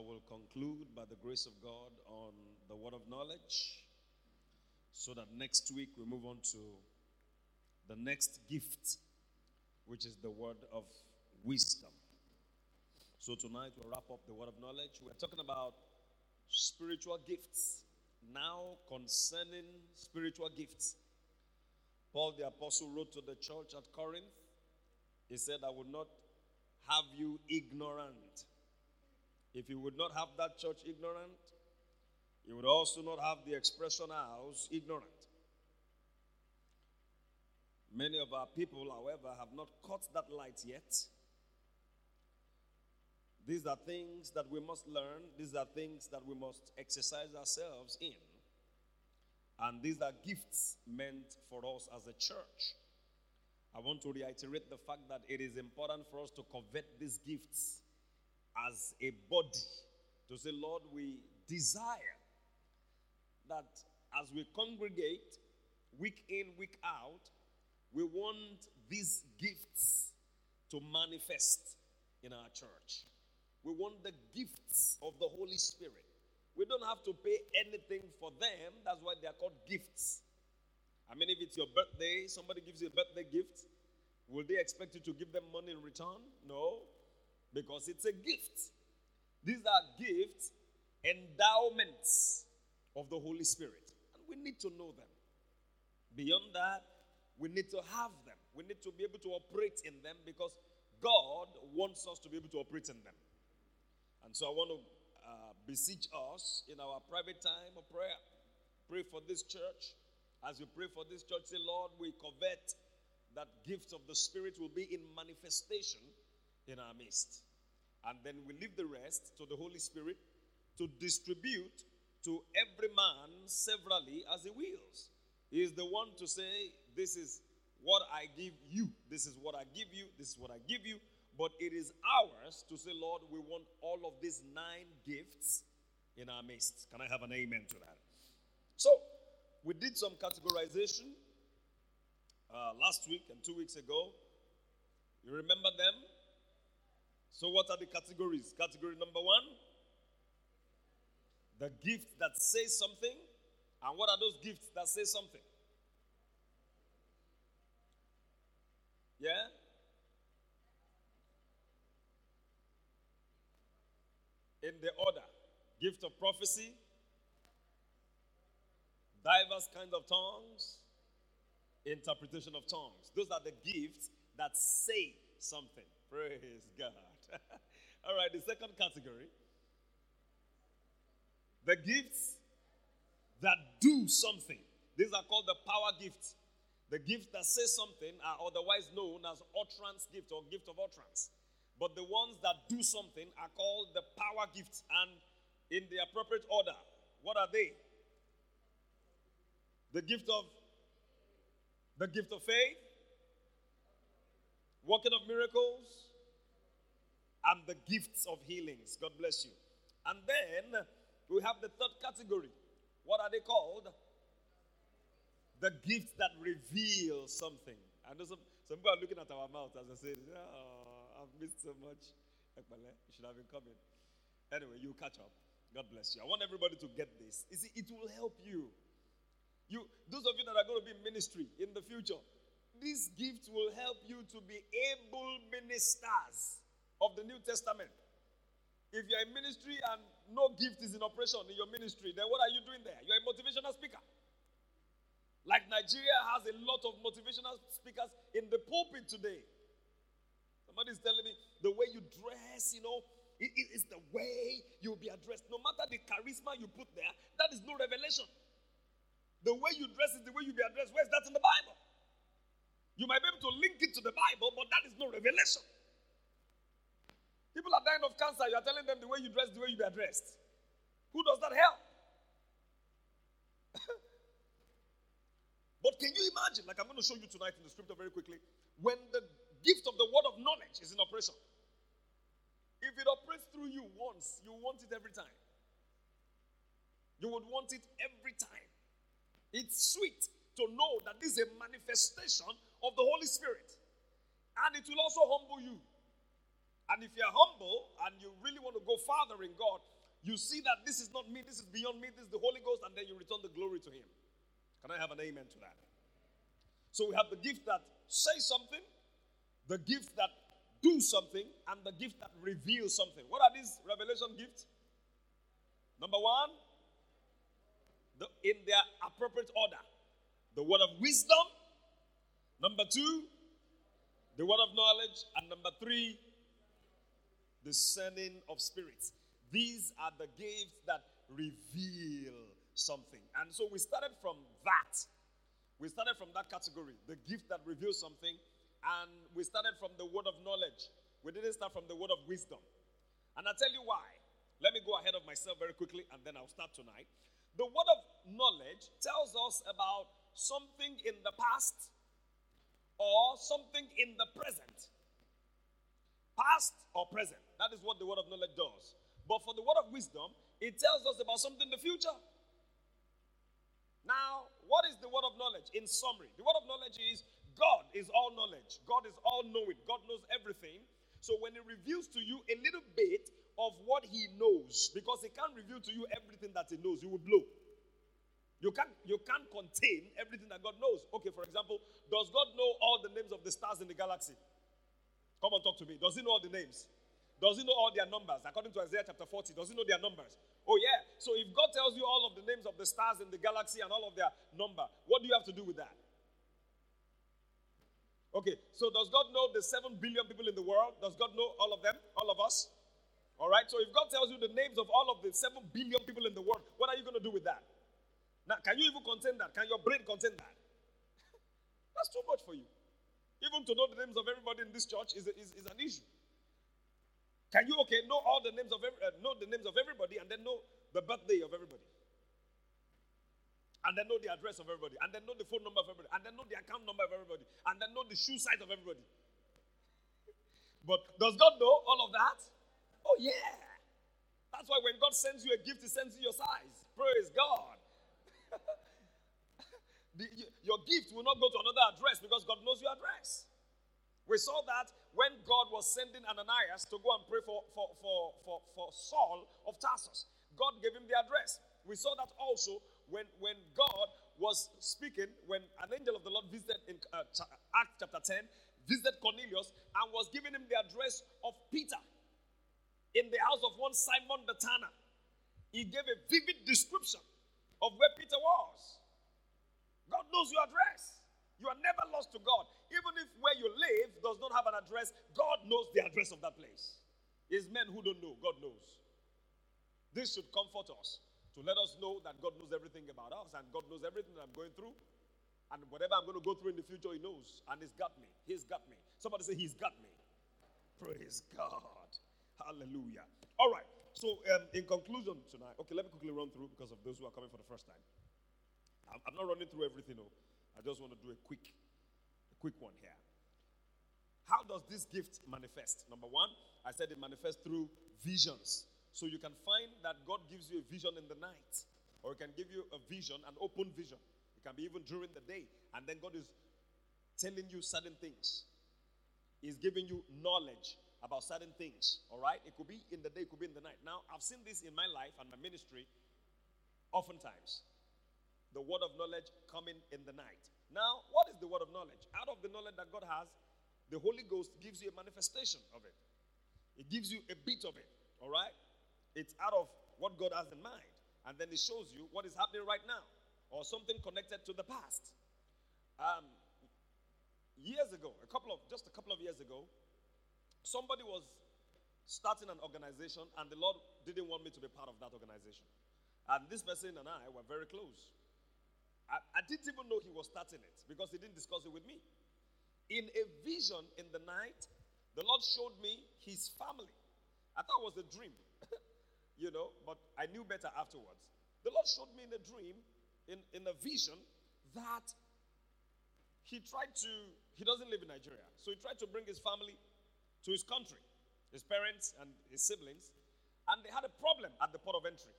will conclude by the grace of God on the word of knowledge so that next week we move on to the next gift, which is the word of wisdom. So tonight we'll wrap up the word of knowledge. We're talking about spiritual gifts. Now, concerning spiritual gifts, Paul the Apostle wrote to the church at Corinth. He said, I would not have you ignorant. If you would not have that church ignorant, you would also not have the expression house ignorant. Many of our people, however, have not caught that light yet. These are things that we must learn, these are things that we must exercise ourselves in. And these are gifts meant for us as a church. I want to reiterate the fact that it is important for us to covet these gifts as a body. To say, Lord, we desire that as we congregate week in, week out, we want these gifts to manifest in our church. We want the gifts of the Holy Spirit. We don't have to pay anything for them. That's why they are called gifts. I mean, if it's your birthday, somebody gives you a birthday gift, will they expect you to give them money in return? No, because it's a gift. These are gifts, endowments of the Holy Spirit. And we need to know them. Beyond that, we need to have them. We need to be able to operate in them because God wants us to be able to operate in them. And so I want to uh, beseech us in our private time of prayer. Pray for this church. As we pray for this church, say, Lord, we covet that gifts of the Spirit will be in manifestation in our midst. And then we leave the rest to the Holy Spirit to distribute to every man severally as he wills. He is the one to say, This is what I give you, this is what I give you, this is what I give you. But it is ours to say, Lord, we want all of these nine gifts in our midst. Can I have an amen to that? So, we did some categorization uh, last week and two weeks ago. You remember them? So, what are the categories? Category number one the gift that says something. And what are those gifts that say something? Yeah? in the order gift of prophecy, diverse kinds of tongues, interpretation of tongues. Those are the gifts that say something. Praise God. All right, the second category the gifts that do something. These are called the power gifts. The gifts that say something are otherwise known as utterance gift or gift of utterance. But the ones that do something are called the power gifts. And in the appropriate order, what are they? The gift of the gift of faith, working of miracles, and the gifts of healings. God bless you. And then we have the third category. What are they called? The gifts that reveal something. I know some, some people are looking at our mouth as I say, oh, I've missed so much. You should have been coming. Anyway, you catch up. God bless you. I want everybody to get this. You see, it will help you. You, those of you that are going to be in ministry in the future, this gift will help you to be able ministers of the New Testament. If you're in ministry and no gift is in operation in your ministry, then what are you doing there? You're a motivational speaker. Like Nigeria has a lot of motivational speakers in the pulpit today. Somebody's telling me the way you dress, you know, it, it, it's the way you'll be addressed. No matter the charisma you put there, that is no revelation. The way you dress is the way you'll be addressed. Where's that in the Bible? You might be able to link it to the Bible, but that is no revelation. People are dying of cancer. You are telling them the way you dress, the way you be addressed. Who does that help? but can you imagine? Like I'm going to show you tonight in the scripture very quickly. When the gift of the word of knowledge is in operation. If it operates through you once, you want it every time. You would want it every time. It's sweet to know that this is a manifestation of the Holy Spirit. And it will also humble you. And if you're humble and you really want to go farther in God, you see that this is not me, this is beyond me, this is the Holy Ghost, and then you return the glory to Him. Can I have an amen to that? So we have the gift that says something, the gift that do something, and the gift that reveals something. What are these revelation gifts? Number one, the, in their appropriate order, the word of wisdom. Number two, the word of knowledge. And number three, discerning of spirits. These are the gifts that reveal something. And so we started from that. We started from that category, the gift that reveals something. And we started from the word of knowledge. We didn't start from the word of wisdom. And I'll tell you why. Let me go ahead of myself very quickly and then I'll start tonight. The word of knowledge tells us about something in the past or something in the present. Past or present. That is what the word of knowledge does. But for the word of wisdom, it tells us about something in the future. Now, what is the word of knowledge? In summary, the word of knowledge is God is all knowledge, God is all knowing, God knows everything. So when He reveals to you a little bit of what He knows, because He can't reveal to you everything that He knows, you will blow. You can't, you can't contain everything that God knows. Okay, for example, does God know all the names of the stars in the galaxy? Come on, talk to me. Does He know all the names? Does he know all their numbers? According to Isaiah chapter 40, does he know their numbers? Oh, yeah. So if God tells you all of the names of the stars in the galaxy and all of their number, what do you have to do with that? Okay, so does God know the 7 billion people in the world? Does God know all of them? All of us? All right, so if God tells you the names of all of the 7 billion people in the world, what are you going to do with that? Now, can you even contain that? Can your brain contain that? That's too much for you. Even to know the names of everybody in this church is, is, is an issue. Can you okay know all the names of every, uh, know the names of everybody and then know the birthday of everybody? And then know the address of everybody, and then know the phone number of everybody, and then know the account number of everybody, and then know the shoe size of everybody. But does God know all of that? Oh, yeah. That's why when God sends you a gift, He sends you your size. Praise God. The, your gift will not go to another address because God knows your address. We saw that when God was sending Ananias to go and pray for, for, for, for, for Saul of Tarsus. God gave him the address. We saw that also when, when God was speaking, when an angel of the Lord visited in uh, Acts chapter 10, visited Cornelius and was giving him the address of Peter in the house of one Simon the Tanner. He gave a vivid description of where Peter was. God knows your address. You are never lost to God. Even if where you live does not have an address, God knows the address of that place. It's men who don't know, God knows. This should comfort us to let us know that God knows everything about us and God knows everything that I'm going through. And whatever I'm going to go through in the future, He knows. And He's got me. He's got me. Somebody say, He's got me. Praise God. Hallelujah. All right. So, um, in conclusion tonight, okay, let me quickly run through because of those who are coming for the first time. I'm, not running through everything, no. I just want to do a quick, a quick one here. How does this gift manifest? Number one, I said it manifests through visions. So you can find that God gives you a vision in the night, or He can give you a vision, an open vision. It can be even during the day, and then God is telling you certain things. He's giving you knowledge about certain things. All right, it could be in the day, it could be in the night. Now, I've seen this in my life and my ministry oftentimes the word of knowledge coming in the night. Now, what is the word of knowledge? Out of the knowledge that God has, the Holy Ghost gives you a manifestation of it. It gives you a bit of it, all right? It's out of what God has in mind. And then it shows you what is happening right now or something connected to the past. Um, years ago, a couple of, just a couple of years ago, somebody was starting an organization and the Lord didn't want me to be part of that organization. And this person and I were very close. I, I didn't even know he was starting it because he didn't discuss it with me. In a vision in the night, the Lord showed me his family. I thought it was a dream, you know, but I knew better afterwards. The Lord showed me in a dream, in, in a vision, that he tried to, he doesn't live in Nigeria, so he tried to bring his family to his country, his parents and his siblings, and they had a problem at the port of entry.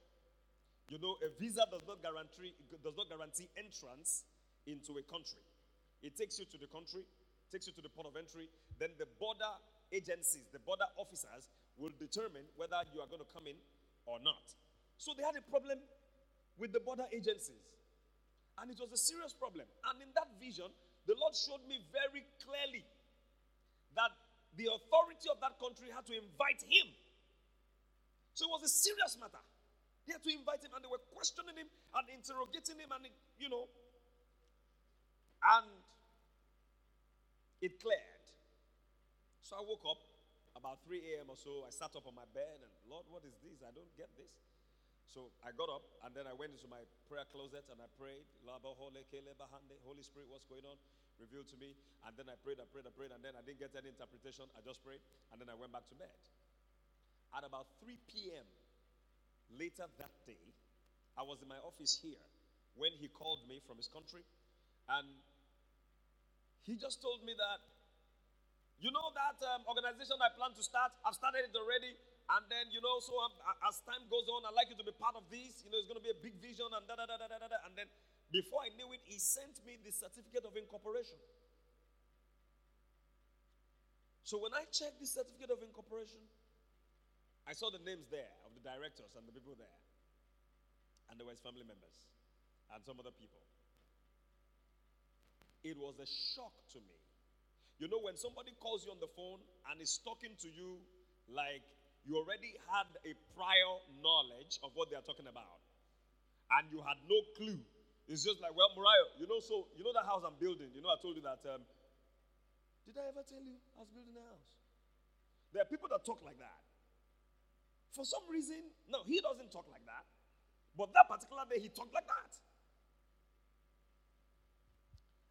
You know, a visa does not guarantee does not guarantee entrance into a country. It takes you to the country, takes you to the port of entry, then the border agencies, the border officers, will determine whether you are going to come in or not. So they had a problem with the border agencies. And it was a serious problem. And in that vision, the Lord showed me very clearly that the authority of that country had to invite him. So it was a serious matter. They had to invite him, and they were questioning him and interrogating him, and you know, and it cleared. So I woke up about 3 a.m. or so. I sat up on my bed and, Lord, what is this? I don't get this. So I got up and then I went into my prayer closet and I prayed. Holy Spirit, what's going on? Revealed to me. And then I prayed, I prayed, I prayed, and then I didn't get any interpretation. I just prayed and then I went back to bed. At about 3 p.m. later that day, I was in my office here when he called me from his country and he just told me that, you know, that um, organization I plan to start, I've started it already. And then, you know, so I'm, as time goes on, I'd like you to be part of this. You know, it's going to be a big vision and da da da da da da. And then, before I knew it, he sent me the certificate of incorporation. So when I checked the certificate of incorporation, I saw the names there the directors and the people there. And there were his family members and some other people. It was a shock to me. You know, when somebody calls you on the phone and is talking to you like you already had a prior knowledge of what they are talking about, and you had no clue. It's just like, well, Mariah, you know, so you know that house I'm building. You know, I told you that. Um, did I ever tell you I was building a house? There are people that talk like that. For some reason, no, he doesn't talk like that. But that particular day, he talked like that.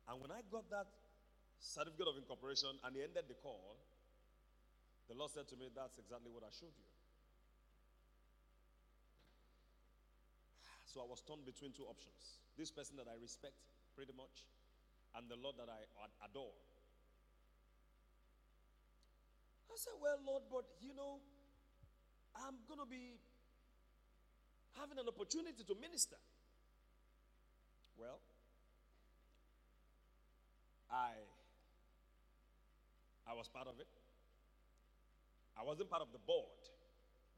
And when I got that certificate of incorporation and he ended the call, the Lord said to me, That's exactly what I showed you. So I was torn between two options this person that I respect pretty much, and the Lord that I adore. I said, Well, Lord, but you know, I'm going to be having an opportunity to minister. Well, I I was part of it. I wasn't part of the board,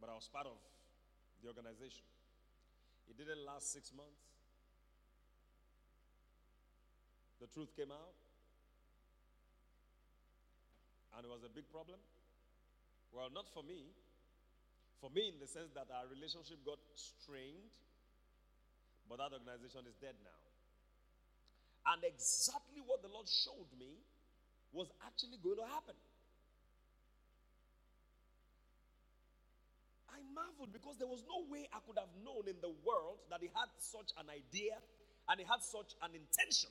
but I was part of the organization. It didn't last six months. The truth came out, and it was a big problem. Well, not for me. For me, in the sense that our relationship got strained, but that organization is dead now. And exactly what the Lord showed me was actually going to happen. I marveled because there was no way I could have known in the world that he had such an idea and he had such an intention.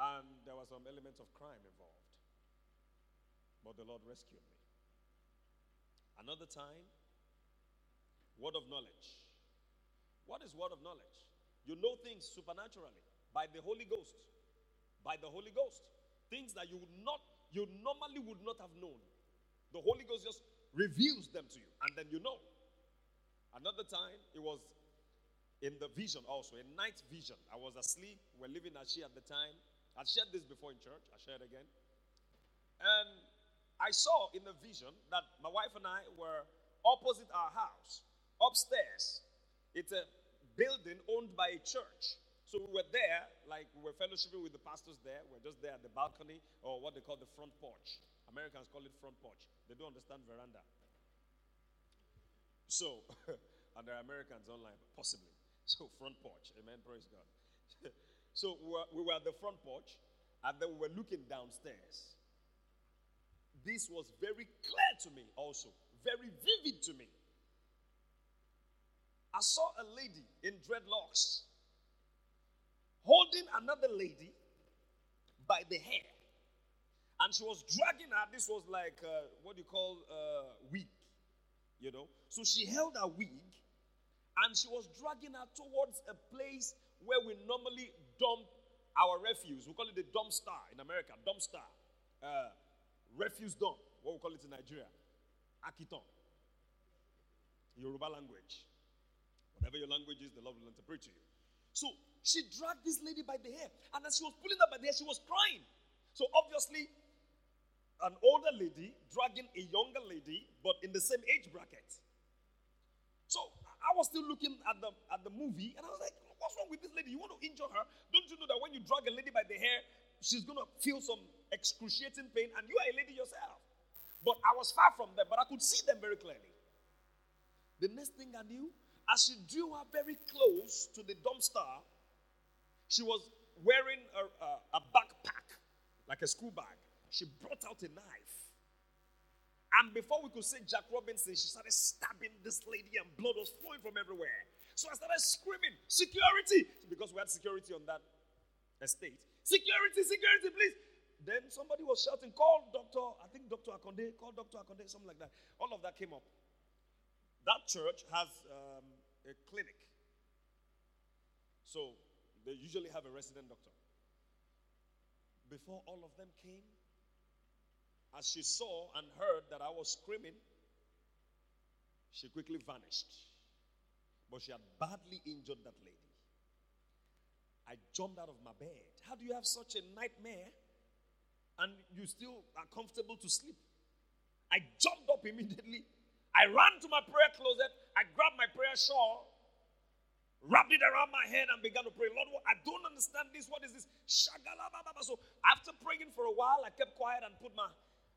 And there was some element of crime involved. But the Lord rescued me. Another time, word of knowledge. What is word of knowledge? You know things supernaturally by the Holy Ghost. By the Holy Ghost. Things that you would not, you normally would not have known. The Holy Ghost just reveals them to you, and then you know. Another time, it was in the vision also, a night vision. I was asleep. We are living at She at the time. I shared this before in church. I shared again. And I saw in the vision that my wife and I were opposite our house, upstairs. It's a building owned by a church. So we were there, like we were fellowshipping with the pastors there. We are just there at the balcony or what they call the front porch. Americans call it front porch. They don't understand veranda. So, and there are Americans online, possibly. So front porch. Amen. Praise God. so we were, we were at the front porch, and then we were looking downstairs. This was very clear to me, also very vivid to me. I saw a lady in dreadlocks holding another lady by the hair. And she was dragging her. This was like uh, what do you call uh, wig, you know. So she held her wig and she was dragging her towards a place where we normally dump our refuse. We call it the dumpster in America, dumpster. Uh, refuse dump, what we call it in Nigeria. Akitan. Yoruba language. Whatever your language is, the Lord will interpret to you. So she dragged this lady by the hair. And as she was pulling her by the hair, she was crying. So obviously, an older lady dragging a younger lady, but in the same age bracket. So I was still looking at the at the movie, and I was like, "What's wrong with this lady? You want to injure her? Don't you know that when you drag a lady by the hair, she's gonna feel some excruciating pain, and you are a lady yourself." But I was far from them, but I could see them very clearly. The next thing I knew, as she drew her very close to the dumpster, she was wearing a, a, a backpack, like a school bag. She brought out a knife. And before we could say Jack Robinson, she started stabbing this lady, and blood was flowing from everywhere. So I started screaming, Security! Because we had security on that estate. Security, security, please. Then somebody was shouting, Call Dr. I think Dr. Akonde, call Dr. Akonde, something like that. All of that came up. That church has um, a clinic. So they usually have a resident doctor. Before all of them came, as she saw and heard that I was screaming, she quickly vanished. But she had badly injured that lady. I jumped out of my bed. How do you have such a nightmare and you still are comfortable to sleep? I jumped up immediately. I ran to my prayer closet. I grabbed my prayer shawl, wrapped it around my head, and began to pray. Lord, I don't understand this. What is this? So after praying for a while, I kept quiet and put my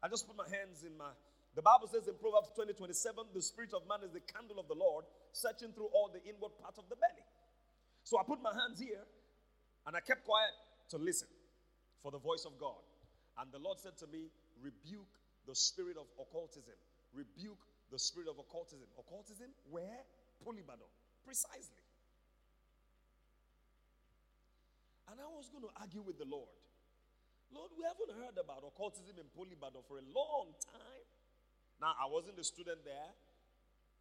I just put my hands in my. The Bible says in Proverbs 20 27, the spirit of man is the candle of the Lord, searching through all the inward part of the belly. So I put my hands here and I kept quiet to listen for the voice of God. And the Lord said to me, Rebuke the spirit of occultism. Rebuke the spirit of occultism. Occultism? Where? Poly Ibadan. Precisely. And I was going to argue with the Lord. Lord, we haven't heard about occultism in Poly Ibadan for a long time. Now, I wasn't a student there.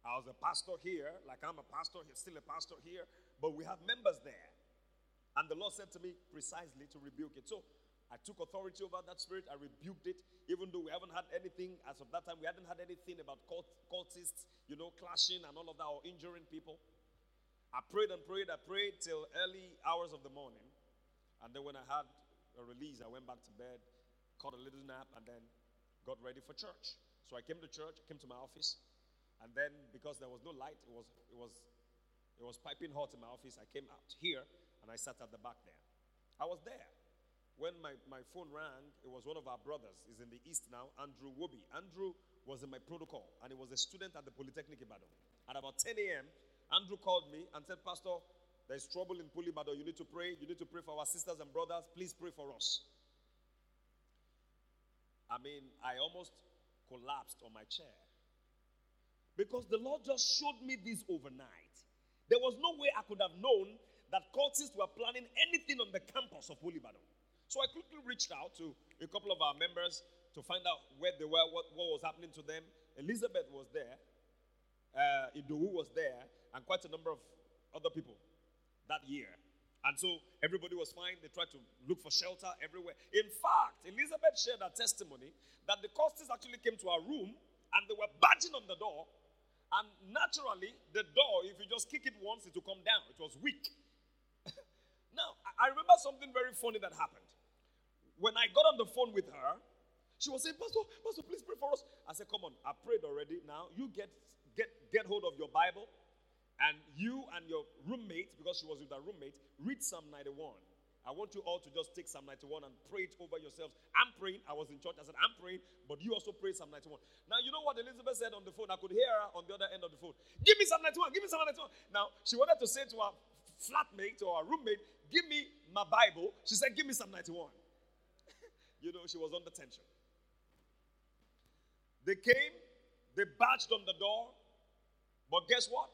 I was a pastor here, like I'm a pastor here, still a pastor here, but we have members there. And the Lord said to me precisely to rebuke it. So I took authority over that spirit. I rebuked it, even though we haven't had anything as of that time. We hadn't had anything about cult, cultists, you know, clashing and all of that or injuring people. I prayed and prayed. I prayed till early hours of the morning. And then when I had a release, I went back to bed, caught a little nap, and then got ready for church. So I came to church, came to my office, and then because there was no light, it was it was it was piping hot in my office. I came out here I sat at the back there. I was there. When my, my phone rang, it was one of our brothers. He's in the east now, Andrew Wobi. Andrew was in my protocol, and he was a student at the Polytechnic Ibadan. At about 10 a.m., Andrew called me and said, Pastor, there's trouble in Poly Ibadan. You need to pray. You need to pray for our sisters and brothers. Please pray for us. I mean, I almost collapsed on my chair. Because the Lord just showed me this overnight. There was no way I could have known that cultists were planning anything on the campus of Poly Ibadan. So I quickly reached out to a couple of our members to find out where they were, what, what was happening to them. Elizabeth was there, uh, Idowu was there, and quite a number of other people that year. And so everybody was fine. They tried to look for shelter everywhere. In fact, Elizabeth shared her testimony that the cultists actually came to her room and they were banging on the door. And naturally, the door, if you just kick it once, it will come down. It was weak. Now, I remember something very funny that happened. When I got on the phone with her, she was saying, Pastor, Pastor, please pray for us. I said, Come on, I prayed already. Now you get get get hold of your Bible and you and your roommate, because she was with her roommate, read Psalm 91. I want you all to just take Psalm 91 and pray it over yourselves. I'm praying. I was in church. I said, I'm praying, but you also pray Psalm 91. Now, you know what Elizabeth said on the phone? I could hear her on the other end of the phone. Give me Psalm 91. Give me Psalm 91. Now, she wanted to say to her flatmate or her roommate, Give me my Bible. She said, Give me Psalm 91. you know, she was under tension. They came, they barged on the door, but guess what?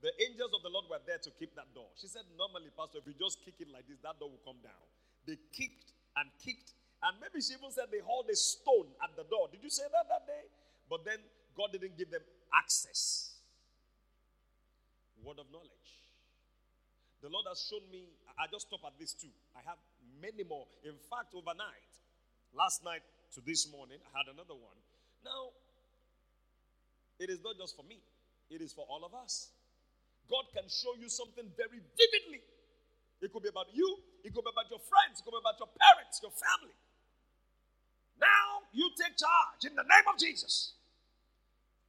The angels of the Lord were there to keep that door. She said, Normally, Pastor, if you just kick it like this, that door will come down. They kicked and kicked. And maybe she even said they hauled a stone at the door. Did you say that that day? But then God didn't give them access. Word of knowledge. The Lord has shown me, I just stop at this two. I have many more. In fact, overnight, last night to this morning, I had another one. Now, it is not just for me, it is for all of us. God can show you something very vividly. It could be about you, it could be about your friends, it could be about your parents, your family. Now, you take charge in the name of Jesus.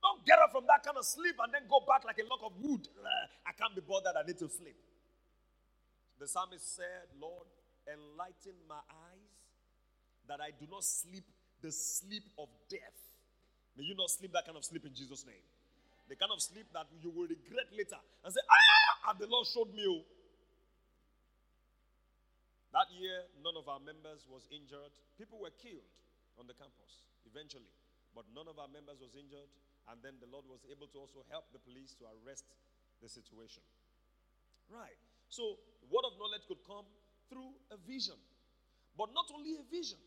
Don't get up from that kind of sleep and then go back like a log of wood. I can't be bothered. I need to sleep. The psalmist said, Lord, enlighten my eyes that I do not sleep the sleep of death. May you not sleep that kind of sleep in Jesus' name. The kind of sleep that you will regret later and say, Ah, and the Lord showed me. Oh. That year, none of our members was injured. People were killed on the campus eventually, but none of our members was injured. And then the Lord was able to also help the police to arrest the situation. Right. So, word of knowledge could come through a vision. But not only a vision,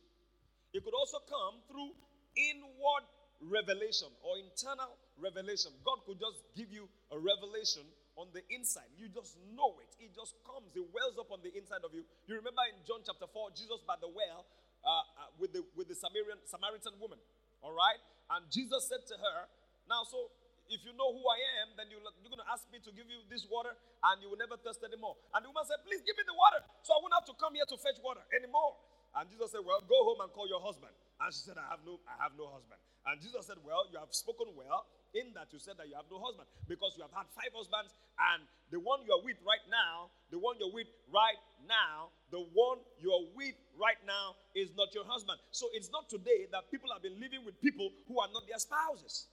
it could also come through inward revelation or internal revelation. God could just give you a revelation on the inside. You just know it. It just comes. It wells up on the inside of you. You remember in John chapter 4, Jesus by the well uh, uh, with the with the Samaritan Samaritan woman. All right? And Jesus said to her, now, so if you know who I am, then you, you're going to ask me to give you this water and you will never thirst anymore. And the woman said, Please give me the water so I won't have to come here to fetch water anymore. And Jesus said, Well, go home and call your husband. And she said, I have no, I have no husband. And Jesus said, Well, you have spoken well in that you said that you have no husband because you have had five husbands and the one you're with right now, the one you're with right now, the one you're with right now is not your husband. So it's not today that people have been living with people who are not their spouses.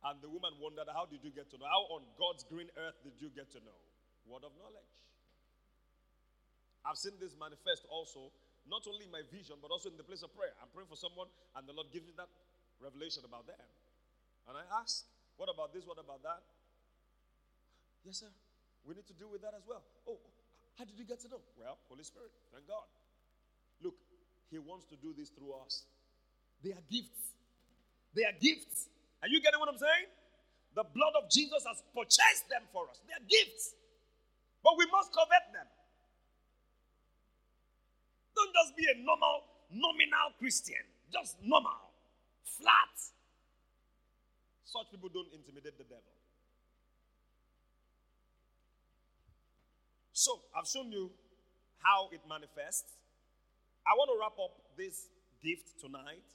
And the woman wondered, How did you get to know? How on God's green earth did you get to know? Word of knowledge. I've seen this manifest also, not only in my vision, but also in the place of prayer. I'm praying for someone, and the Lord gives me that revelation about them. And I ask, What about this? What about that? Yes, sir. We need to deal with that as well. Oh, how did you get to know? Well, Holy Spirit, thank God. Look, He wants to do this through us. They are gifts. They are gifts. Are you getting what I'm saying? The blood of Jesus has purchased them for us. They're gifts. But we must covet them. Don't just be a normal, nominal Christian. Just normal. Flat. Such people don't intimidate the devil. So, I've shown you how it manifests. I want to wrap up this gift tonight.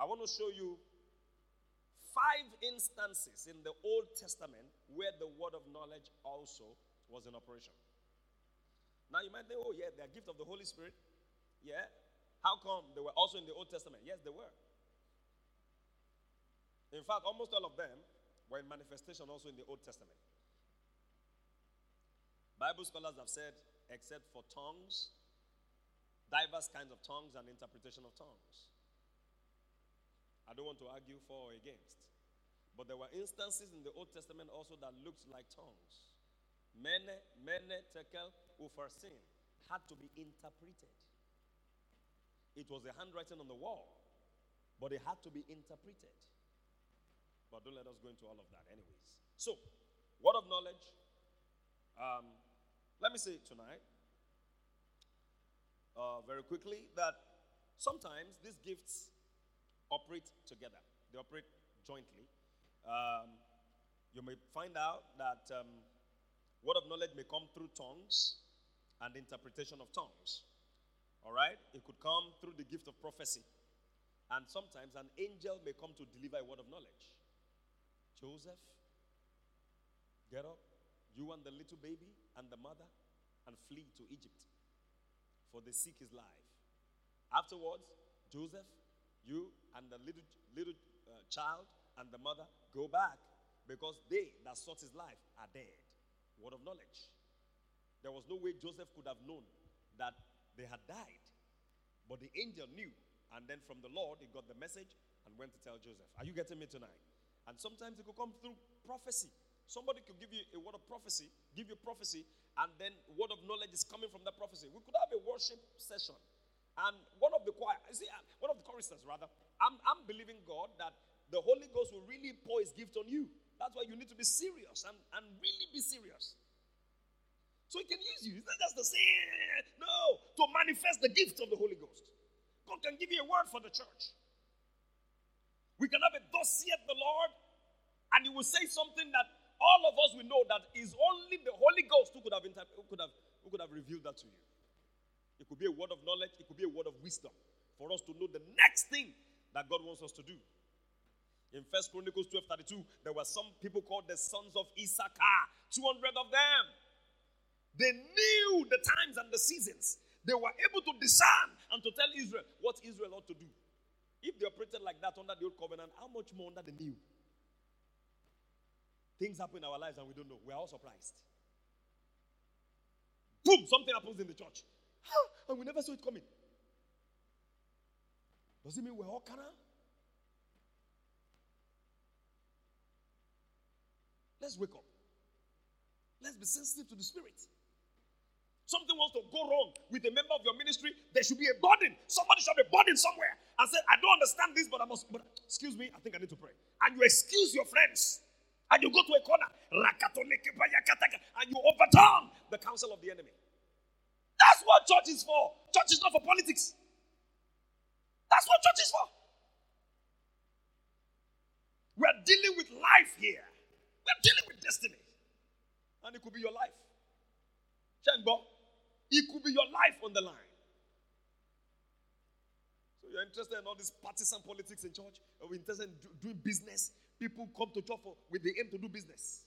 I want to show you five instances in the Old Testament where the word of knowledge also was in operation. Now you might think, oh, yeah, they're gift of the Holy Spirit. Yeah. How come they were also in the Old Testament? Yes, they were. In fact, almost all of them were in manifestation also in the Old Testament. Bible scholars have said, except for tongues, diverse kinds of tongues and interpretation of tongues. I don't want to argue for or against. But there were instances in the Old Testament also that looked like tongues. Mene, mene, tekel, upharsin had to be interpreted. It was a handwriting on the wall, but it had to be interpreted. But don't let us go into all of that, anyways. So, word of knowledge. Um, let me say tonight, uh, very quickly, that sometimes these gifts operate together, they operate jointly um, you may find out that um, word of knowledge may come through tongues and interpretation of tongues. All right? It could come through the gift of prophecy. And sometimes an angel may come to deliver a word of knowledge. Joseph, get up, you and the little baby and the mother, and flee to Egypt, for they seek his life. Afterwards, Joseph, you and the little, little uh, child and the mother go back because they that sought his life are dead. Word of knowledge. There was no way Joseph could have known that they had died. But the angel knew. And then from the Lord, he got the message and went to tell Joseph. Are you getting me tonight? And sometimes it could come through prophecy. Somebody could give you a word of prophecy, give you prophecy, and then word of knowledge is coming from that prophecy. We could have a worship session. And one of the choir, you see, uh, one of the choristers rather, I'm, I'm believing God that the Holy Ghost will really pour his gift on you. That's why you need to be serious and, and really be serious. So he can use you. It's not just to say, no, to manifest the gift of the Holy Ghost. God can give you a word for the church. We can have a thus saith the Lord, and he will say something that all of us will know that is only the Holy Ghost who could have, who could have, who could have revealed that to you. It could be a word of knowledge, it could be a word of wisdom for us to know the next thing that God wants us to do. In First Chronicles 12 32, there were some people called the sons of Issachar, 200 of them. They knew the times and the seasons. They were able to discern and to tell Israel what Israel ought to do. If they operated like that under the old covenant, how much more under the new? Things happen in our lives and we don't know. We're all surprised. Boom, something happens in the church. Ah, and we never saw it coming. Does it mean we're all carnal? Let's wake up. Let's be sensitive to the Spirit. Something wants to go wrong with a member of your ministry, there should be a burden. Somebody should have a burden somewhere and say, I don't understand this, but I must. But excuse me, I think I need to pray. And you excuse your friends. And you go to a corner and you overturn the counsel of the enemy. That's what church is for. Church is not for politics. That's what church is for. We're dealing with life here. We're dealing with destiny. And it could be your life. Chamber, it could be your life on the line. So you're interested in all this partisan politics in church? Or interested in doing business? People come to church for, with the aim to do business.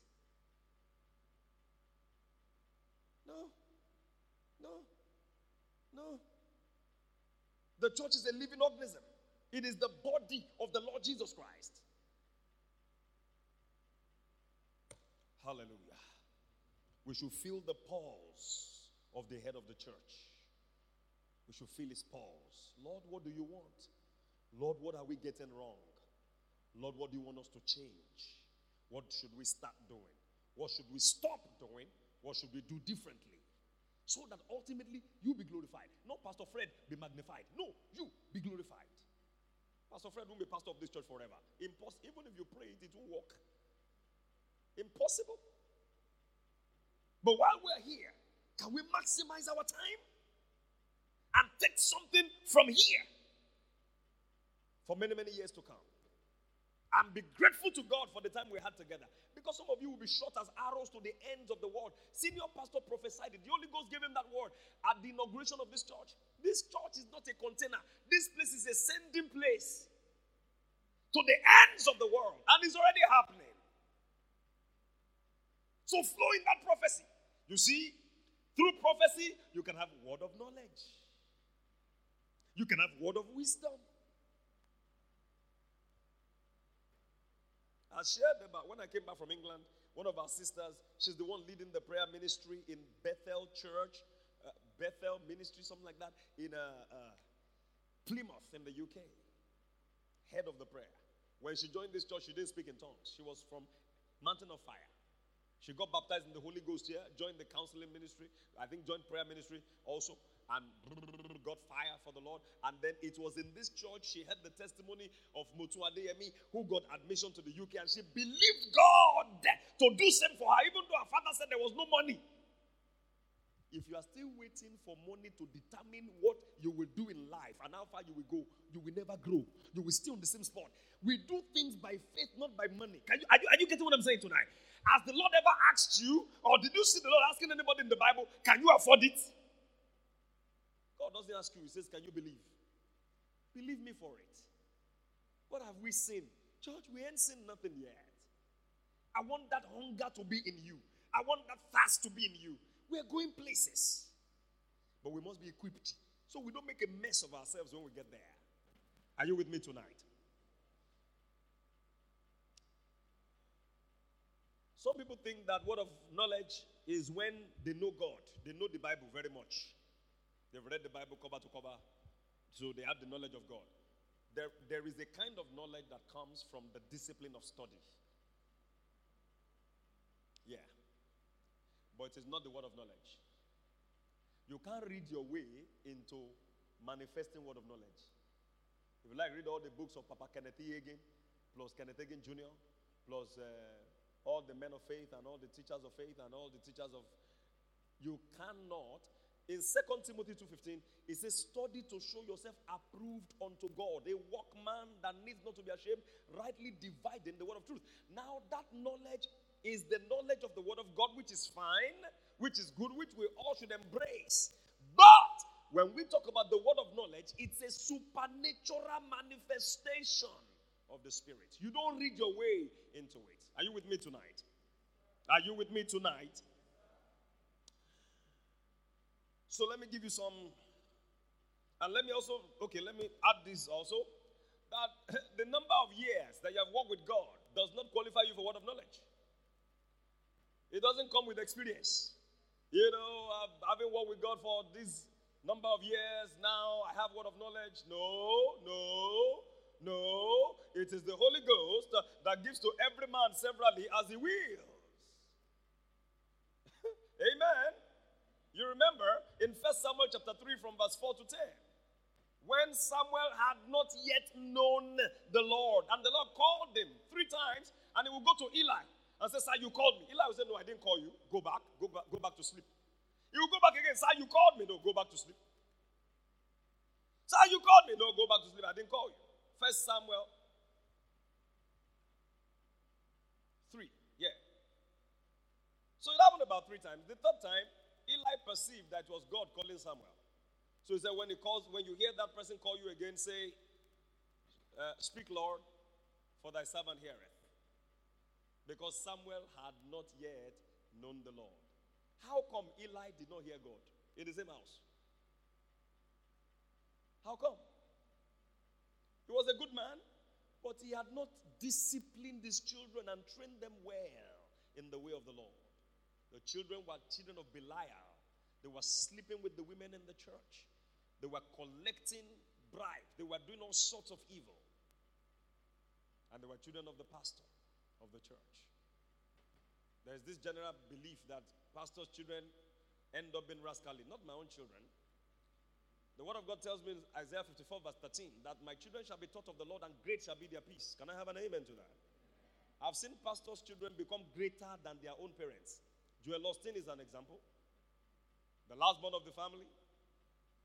No. No. No. The church is a living organism. It is the body of the Lord Jesus Christ. Hallelujah. We should feel the pulse of the head of the church. We should feel his pulse. Lord, what do you want? Lord, what are we getting wrong? Lord, what do you want us to change? What should we start doing? What should we stop doing? What should we do differently? So that ultimately you be glorified. Not Pastor Fred be magnified. No, you be glorified. Pastor Fred won't be pastor of this church forever. Even if you pray it, it won't work. Impossible. But while we're here, can we maximize our time and take something from here for many, many years to come? And be grateful to God for the time we had together. Because some of you will be shot as arrows to the ends of the world. Senior pastor prophesied it. The Holy Ghost gave him that word at the inauguration of this church. This church is not a container, this place is a sending place to the ends of the world. And it's already happening. So flow in that prophecy. You see, through prophecy, you can have word of knowledge. You can have word of wisdom. I shared about when I came back from England, one of our sisters, she's the one leading the prayer ministry in Bethel Church, uh, Bethel Ministry, something like that, in uh, uh, Plymouth in the UK. Head of the prayer. When she joined this church, she didn't speak in tongues. She was from Mountain of Fire. She got baptized in the Holy Ghost here, joined the counseling ministry, I think joined prayer ministry also, and got fire for the Lord. And then it was in this church she had the testimony of Motu Adeyemi, who got admission to the UK, and she believed God to do same for her, even though her father said there was no money. If you are still waiting for money to determine what you will do in life and how far you will go, you will never grow. You will stay on the same spot. We do things by faith, not by money. You, are, you, are you getting what I'm saying tonight? Has the Lord ever asked you, or did you see the Lord asking anybody in the Bible, can you afford it? God doesn't ask you, He says, can you believe? Believe me for it. What have we seen? Church, we ain't seen nothing yet. I want that hunger to be in you. I want that thirst to be in you. We are going places. But we must be equipped so we don't make a mess of ourselves when we get there. Are you with me tonight? Some people think that word of knowledge is when they know God, they know the Bible very much. They've read the Bible cover to cover, so they have the knowledge of God. There, there is a kind of knowledge that comes from the discipline of study. Yeah. But it is not the word of knowledge. You can't read your way into manifesting word of knowledge. If you like, read all the books of Papa Kenneth Hagin, plus Kenneth Hagin Jr., plus uh, all the men of faith and all the teachers of faith and all the teachers of you cannot in 2 timothy 2.15 it says study to show yourself approved unto god a workman that needs not to be ashamed rightly dividing the word of truth now that knowledge is the knowledge of the word of god which is fine which is good which we all should embrace but when we talk about the word of knowledge, it's a supernatural manifestation of the Spirit. You don't read your way into it. Are you with me tonight? Are you with me tonight? So let me give you some, and let me also, okay, let me add this also that the number of years that you have worked with God does not qualify you for word of knowledge. It doesn't come with experience. You know, I've been worked with God for this number of years now. I have word of knowledge. No, no, no. It is the Holy Ghost that gives to every man severally as he wills. Amen. You remember in 1 Samuel chapter 3 from verse 4 to 10 when Samuel had not yet known the Lord. And the Lord called him three times, and he would go to Eli and say, Sir, you called me. Eli would say, No, I didn't call you. Go back. Go back, go back to sleep. He will go back again. Sir, you called me. No, go back to sleep. Sir, you called me. No, go back to sleep. I didn't call you. First Samuel 3. Yeah. So it happened about three times. The third time, Eli perceived that it was God calling Samuel. So he said, when he calls, when you hear that person call you again, say, uh, Speak, Lord, for thy servant heareth because Samuel had not yet known the Lord. How come Eli did not hear God in the same house? How come? He was a good man, but he had not disciplined his children and trained them well in the way of the Lord. The children were children of Belial. They were sleeping with the women in the church. They were collecting bribes. They were doing all sorts of evil. And they were children of the pastor of the church. There's this general belief that pastors' children end up being rascally. Not my own children. The word of God tells me in Isaiah 54, verse 13, that my children shall be taught of the Lord and great shall be their peace. Can I have an amen to that? I've seen pastors' children become greater than their own parents. Joel Osteen is an example. The last born of the family.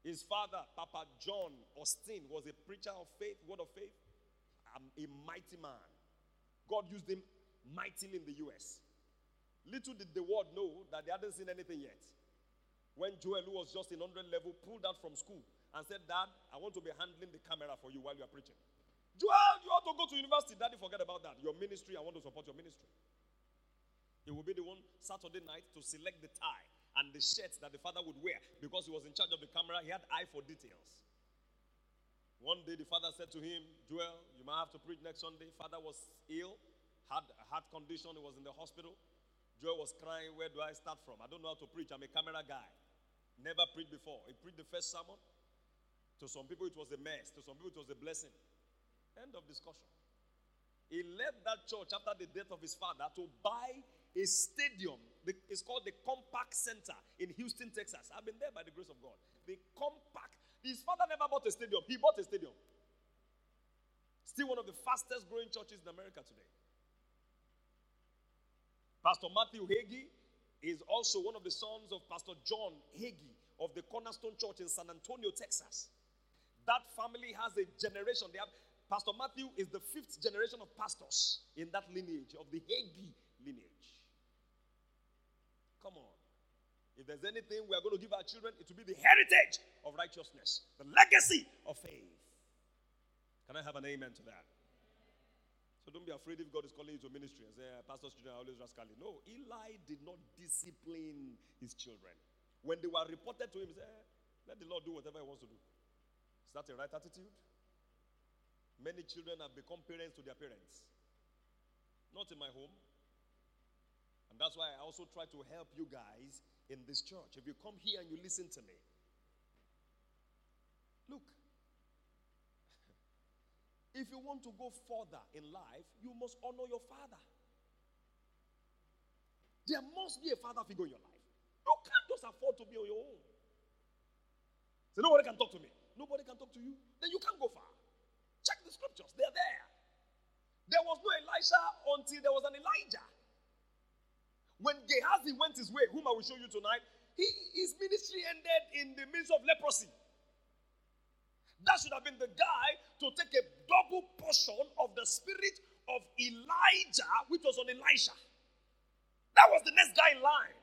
His father, Papa John Osteen, was a preacher of faith, word of faith, um, a mighty man. God used him mightily in the US. Little did the world know that they hadn't seen anything yet. When Joel, who was just in 100 level, pulled out from school and said, Dad, I want to be handling the camera for you while you are preaching. Joel, you ought to go to university. Daddy, forget about that. Your ministry, I want to support your ministry. He will be the one Saturday night to select the tie and the shirt that the father would wear because he was in charge of the camera. He had eye for details. One day the father said to him, Joel, you might have to preach next Sunday. Father was ill, had a heart condition, he was in the hospital. Joel was crying, Where do I start from? I don't know how to preach. I'm a camera guy. Never preached before. He preached the first sermon. To some people, it was a mess. To some people, it was a blessing. End of discussion. He left that church after the death of his father to buy a stadium. It's called the Compaq Center in Houston, Texas. I've been there by the grace of God. The Compaq. His father never bought a stadium. He bought a stadium. Still one of the fastest growing churches in America today. Pastor Matthew Hagee is also one of the sons of Pastor John Hagee of the Cornerstone Church in San Antonio, Texas. That family has a generation. They have Pastor Matthew is the fifth generation of pastors in that lineage of the Hagee lineage. Come on. If there's anything we are going to give our children, it will be the heritage of righteousness, the legacy of faith. Can I have an amen to that? So don't be afraid if God is calling you to ministry and say, ah, Pastor's children are always rascally. No, Eli did not discipline his children. When they were reported to him, he said, eh, Let the Lord do whatever he wants to do. Is that a right attitude? Many children have become parents to their parents. Not in my home. And that's why I also try to help you guys in this church. If you come here and you listen to me, look, if you want to go further in life, you must honor your father. There must be a father figure in your life. You can't just afford to be on your own. So nobody can talk to me. Nobody can talk to you. Then you can't go far. Check the scriptures. They're there. There was no Elisha until there was an Elijah. When Gehazi went his way, whom I will show you tonight, he, his ministry ended in the midst of leprosy. That should have been the guy to take a double portion of the spirit of Elijah, which was on Elisha. That was the next guy in line.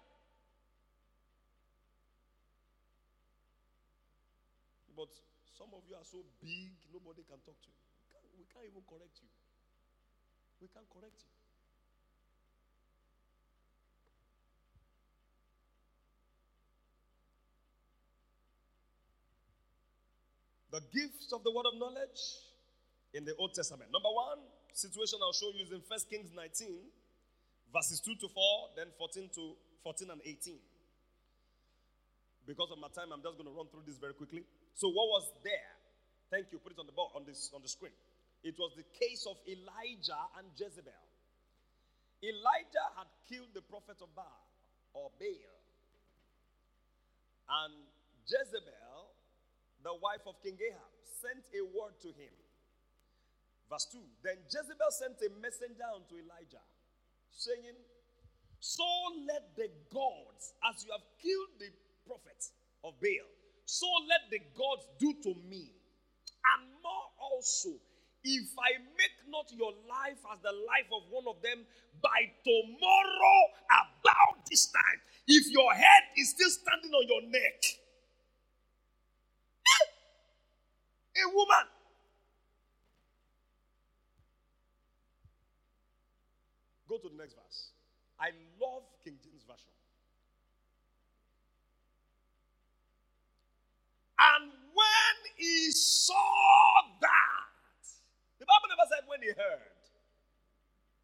But some of you are so big, nobody can talk to you. We can't, we can't even correct you. We can't correct you. The gifts of the word of knowledge in the Old Testament. Number one situation I'll show you is in 1 Kings 19, verses 2 to 4, then 14 to 14 and 18. Because of my time, I'm just going to run through this very quickly. So, what was there? Thank you. Put it on the board on this on the screen. It was the case of Elijah and Jezebel. Elijah had killed the prophet of Baal or Baal. And Jezebel, the wife of King Ahab, sent a word to him. Verse 2 Then Jezebel sent a messenger unto Elijah, saying, So let the gods, as you have killed the prophets of Baal, so let the gods do to me, and more also, if I make not your life as the life of one of them by tomorrow about this time, if your head is still standing on your neck, a woman. Go to the next verse. I love King James Version. And when he saw that, the Bible never said when he heard,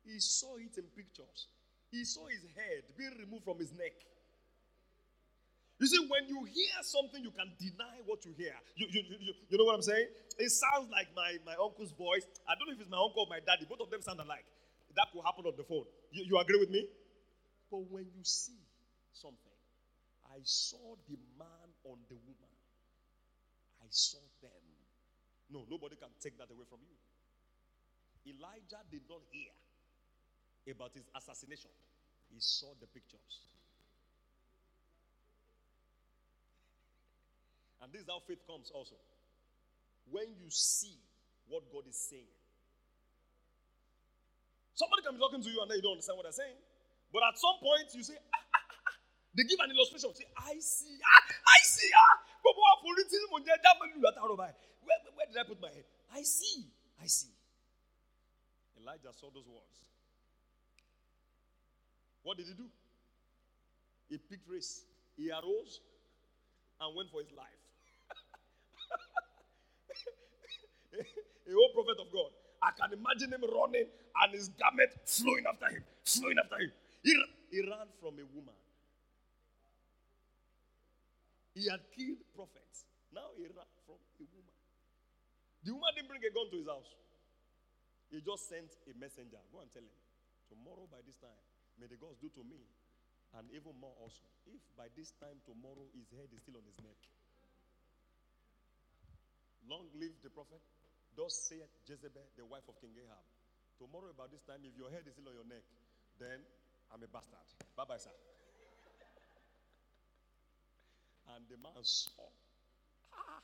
he saw it in pictures. He saw his head being removed from his neck. You see, when you hear something, you can deny what you hear. You, you, you, you know what I'm saying? It sounds like my, my uncle's voice. I don't know if it's my uncle or my daddy. Both of them sound alike. That could happen on the phone. You, you agree with me? But when you see something, I saw the man on the woman. I saw them. No, nobody can take that away from you. Elijah did not hear about his assassination, he saw the pictures. And this is how faith comes also. When you see what God is saying. Somebody can be talking to you and then you don't understand what they're saying. But at some point you say, ah, ah, ah, they give an illustration. Say, I see, ah, I see, ah. Where, where did I put my head? I see, I see. Elijah saw those words. What did he do? He picked race. He arose and went for his life. a whole prophet of God. I can imagine him running and his garment flowing after him, flowing after him. He, he ran from a woman. He had killed prophets. Now he ran from a woman. The woman didn't bring a gun to his house. He just sent a messenger. Go and tell him, tomorrow by this time, may the gods do to me, and even more also. If by this time tomorrow his head is still on his neck, Long live the prophet. Thus saith Jezebel, the wife of King Ahab. Tomorrow, about this time, if your head is still on your neck, then I'm a bastard. Bye bye, sir. and the man saw. Ah.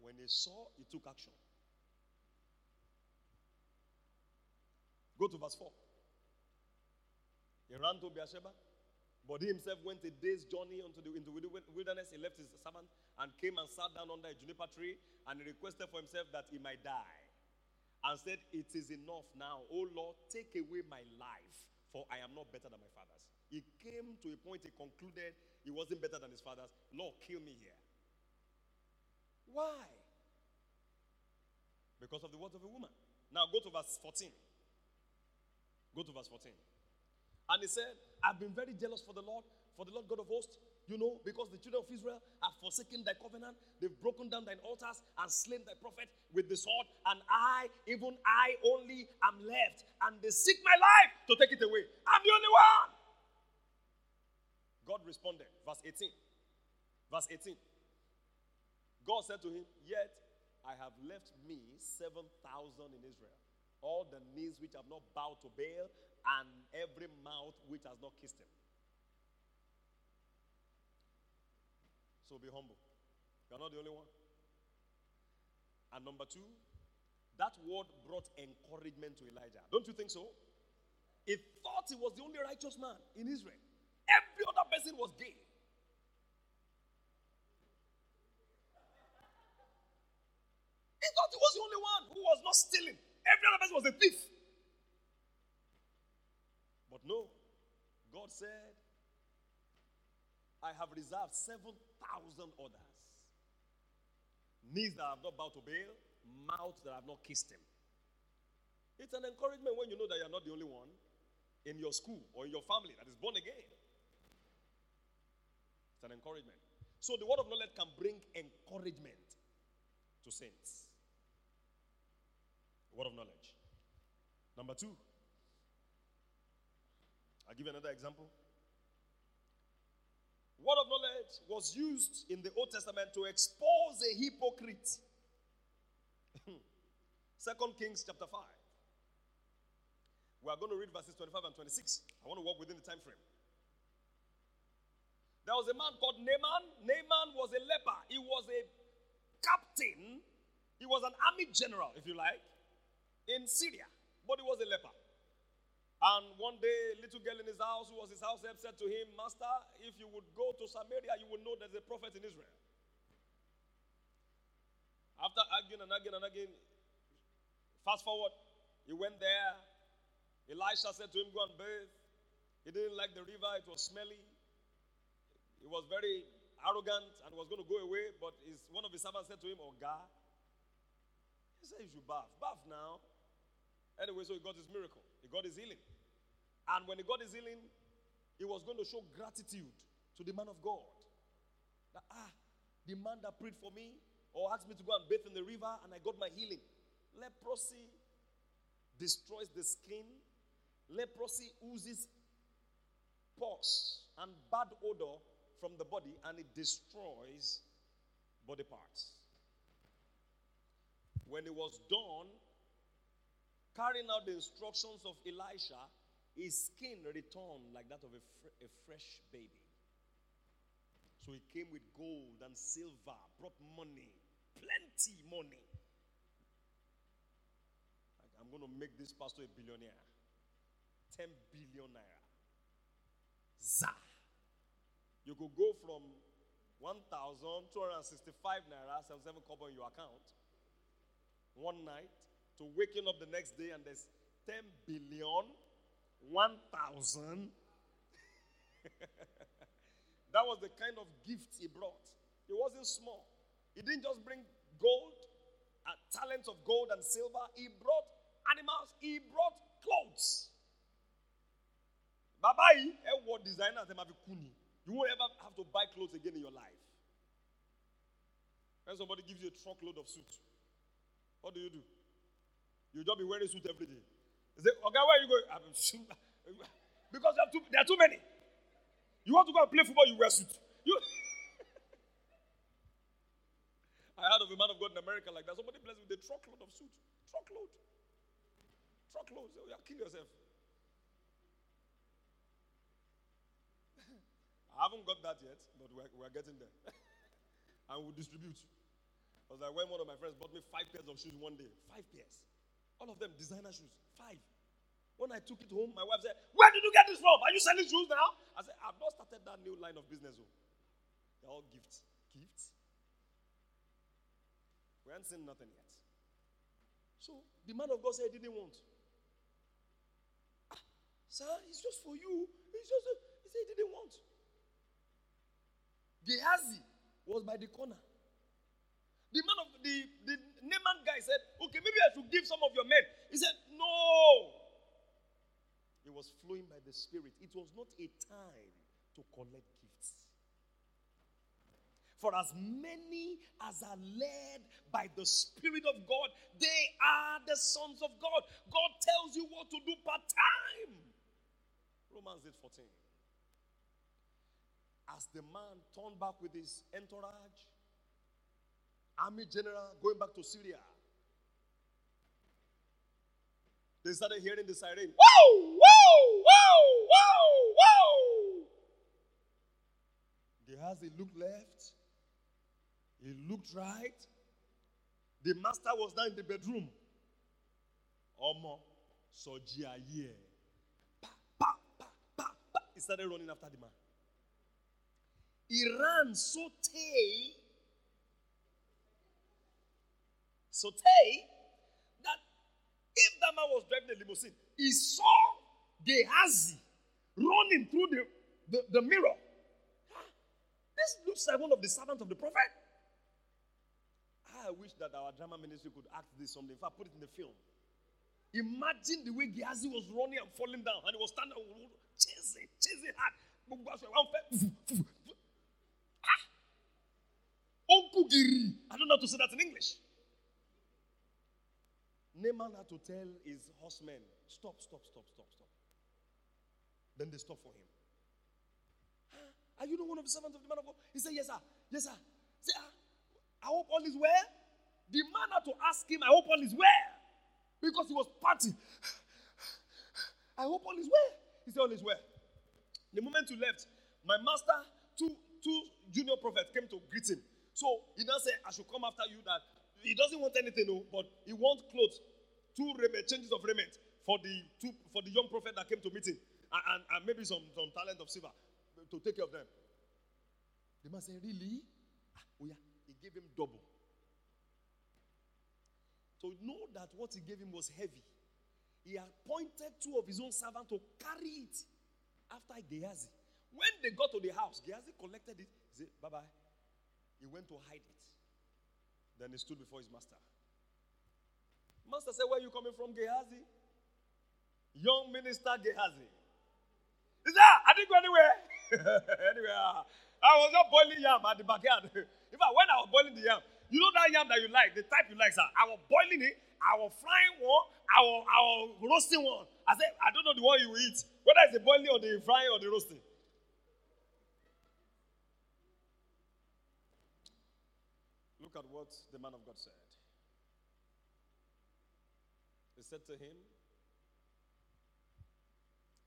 When he saw, he took action. Go to verse 4. He ran to Beersheba. But he himself went a day's journey into the, into the wilderness. He left his servant and came and sat down under a juniper tree and he requested for himself that he might die. And said, It is enough now. Oh Lord, take away my life, for I am not better than my fathers. He came to a point he concluded he wasn't better than his fathers. Lord, kill me here. Why? Because of the words of a woman. Now go to verse 14. Go to verse 14. And he said, I've been very jealous for the Lord, for the Lord God of hosts, you know, because the children of Israel have forsaken thy covenant, they've broken down thine altars and slain thy prophet with the sword, and I, even I only, am left, and they seek my life to take it away. I'm the only one. God responded, verse 18. Verse 18. God said to him, Yet I have left me 7,000 in Israel, all the knees which have not bowed to Baal and every mouth which has not kissed him. So be humble. You're not the only one. And number two, that word brought encouragement to Elijah. Don't you think so? He thought he was the only righteous man in Israel. Every other person was gay. He thought he was the only one who was not stealing. Every other person was a thief. But no, God said, I have reserved 7,000 others. Knees that have not bowed to Baal, mouths that have not kissed him. It's an encouragement when you know that you're not the only one in your school or in your family that is born again. It's an encouragement. So the word of knowledge can bring encouragement to saints. Word of knowledge. Number two, I'll give you another example. Word of knowledge was used in the Old Testament to expose a hypocrite. Second Kings chapter 5. We are going to read verses 25 and 26. I want to work within the time frame. There was a man called Naaman. Naaman was a leper. He was a captain. He was an army general, if you like, in Syria. But he was a leper. And one day, a little girl in his house, who was his house help, said to him, Master, if you would go to Samaria, you would know there's a prophet in Israel. After arguing and arguing and arguing, fast forward, he went there. Elisha said to him, Go and bathe. He didn't like the river, it was smelly. He was very arrogant and was going to go away, but his, one of his servants said to him, Oh, God. He said, You should bath. Bath now. Anyway, so he got his miracle, he got his healing. And when he got his healing, he was going to show gratitude to the man of God. That, ah, the man that prayed for me or asked me to go and bathe in the river and I got my healing. Leprosy destroys the skin, leprosy oozes pus and bad odor from the body and it destroys body parts. When it was done, carrying out the instructions of Elisha, his skin returned like that of a, fr- a fresh baby. So he came with gold and silver, brought money, plenty money. I'm going to make this pastor a billionaire. 10 billion naira. Za. You could go from 1,265 naira, 77 kobo in your account, one night, to waking up the next day and there's 10 billion 1,000. that was the kind of gift he brought. It wasn't small. He didn't just bring gold, uh, talents of gold and silver. He brought animals, he brought clothes. Babai, what designer kuni. You won't ever have to buy clothes again in your life. When somebody gives you a truckload of suits, what do you do? You just be wearing suit every day. Say, okay, where are you going? because there are, too, there are too many. You want to go and play football, you wear suit. You I heard of a man of God in America like that. Somebody blessed with a truckload of suit. Truckload. Truckload. So, oh, yeah, kill yourself. I haven't got that yet, but we're, we're getting there. and we'll distribute. I was like, when one of my friends bought me five pairs of shoes one day. Five pairs. All of them designer shoes. Five. When I took it home, my wife said, Where did you get this from? Are you selling shoes now? I said, I've not started that new line of business. Oh. They're all gifts. Gifts? We haven't seen nothing yet. So the man of God said he didn't want. Ah, sir, it's just for you. It's just he said he didn't want. Gehazi was by the corner. The man of the, the Naaman guy said, Okay, maybe I should give some of your men. He said, No. It was flowing by the Spirit. It was not a time to collect gifts. For as many as are led by the Spirit of God, they are the sons of God. God tells you what to do part time. Romans 8 14. As the man turned back with his entourage, army general going back to Syria. They started hearing the siren. Whoa, whoa, whoa, whoa, whoa. Gehazi looked left. He looked right. The master was down in the bedroom. Omo, Sojia here. Pa, pa, pa, pa, pa. He started running after the man. He ran so tight So say that if that man was driving the limousine, he saw Gehazi running through the, the, the mirror. This looks like one of the servants of the prophet. I wish that our drama ministry could act this someday. If I put it in the film. Imagine the way Gehazi was running and falling down, and he was standing chasing, chasing hard. Ah! I don't know how to say that in English. Naaman had to tell his horsemen, stop, stop, stop, stop, stop. Then they stop for him. Are you not one of the servants of the man of God? He said, Yes, sir. Yes, sir. He said, ah, I hope all is well. The man had to ask him, I hope all is well. Because he was partying. I hope all is well. He said, All is well. The moment you left, my master, two, two junior prophets came to greet him. So he now said, I should come after you that he doesn't want anything, no, but he wants clothes, two raiment, changes of raiment for the two for the young prophet that came to meet him, and, and, and maybe some, some talent of silver to take care of them. The man said, Really? Ah, oh yeah. He gave him double. So know that what he gave him was heavy, he appointed two of his own servants to carry it after Gehazi. When they got to the house, Gehazi collected it. He said, Bye bye. He went to hide it. Then he stood before his master. Master said, Where are you coming from, Gehazi? Young minister Gehazi. He said, ah, I didn't go anywhere. anywhere. I was just boiling yam at the backyard. In fact, when I was boiling the yam, you know that yam that you like, the type you like, sir. I was boiling it, I was frying one, I was, I was roasting one. I said, I don't know the one you eat, whether it's the boiling or the frying or the roasting. Look at what the man of God said. He said to him,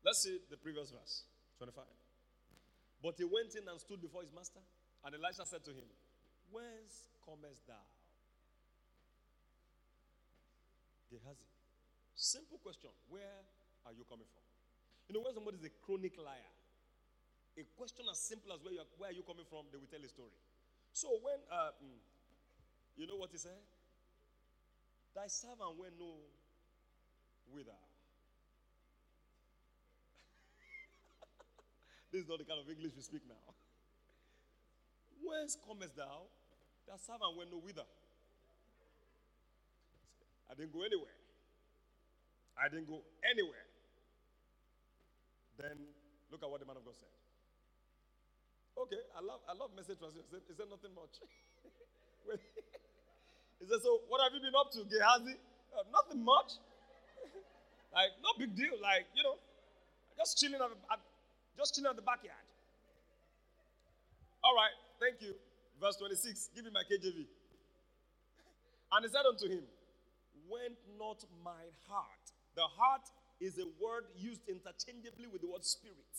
Let's see the previous verse, 25. But he went in and stood before his master, and Elisha said to him, Whence comest thou? Gehazi. Simple question. Where are you coming from? You know, when somebody is a chronic liar, a question as simple as where, you are, where are you coming from, they will tell a story. So when uh, mm, you know what he said? Thy servant went no whither. this is not the kind of English we speak now. Whence comest thou? Thy servant went no whither. I didn't go anywhere. I didn't go anywhere. Then look at what the man of God said. Okay, I love I love message translation. Is there nothing much? Said, So what have you been up to, Gehazi? Uh, nothing much. like, no big deal. Like, you know, just chilling at, the, at, just chilling at the backyard. All right, thank you. Verse 26. Give me my KJV. And he said unto him, Went not my heart. The heart is a word used interchangeably with the word spirit.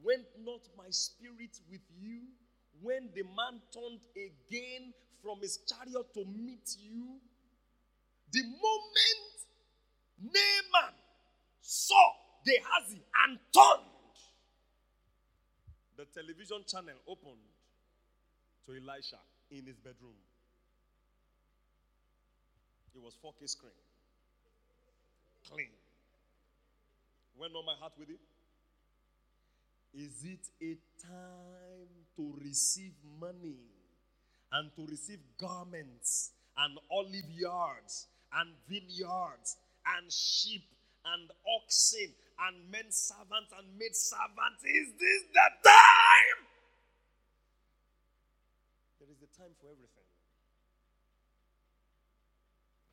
Went not my spirit with you when the man turned again from his chariot to meet you, the moment Naaman saw Gehazi and turned, the television channel opened to Elisha in his bedroom. It was 4K screen. Clean. Went on my heart with it. Is it a time to receive money? and to receive garments and olive yards and vineyards and sheep and oxen and men servants and maid servants. Is this the time? There is a time for everything.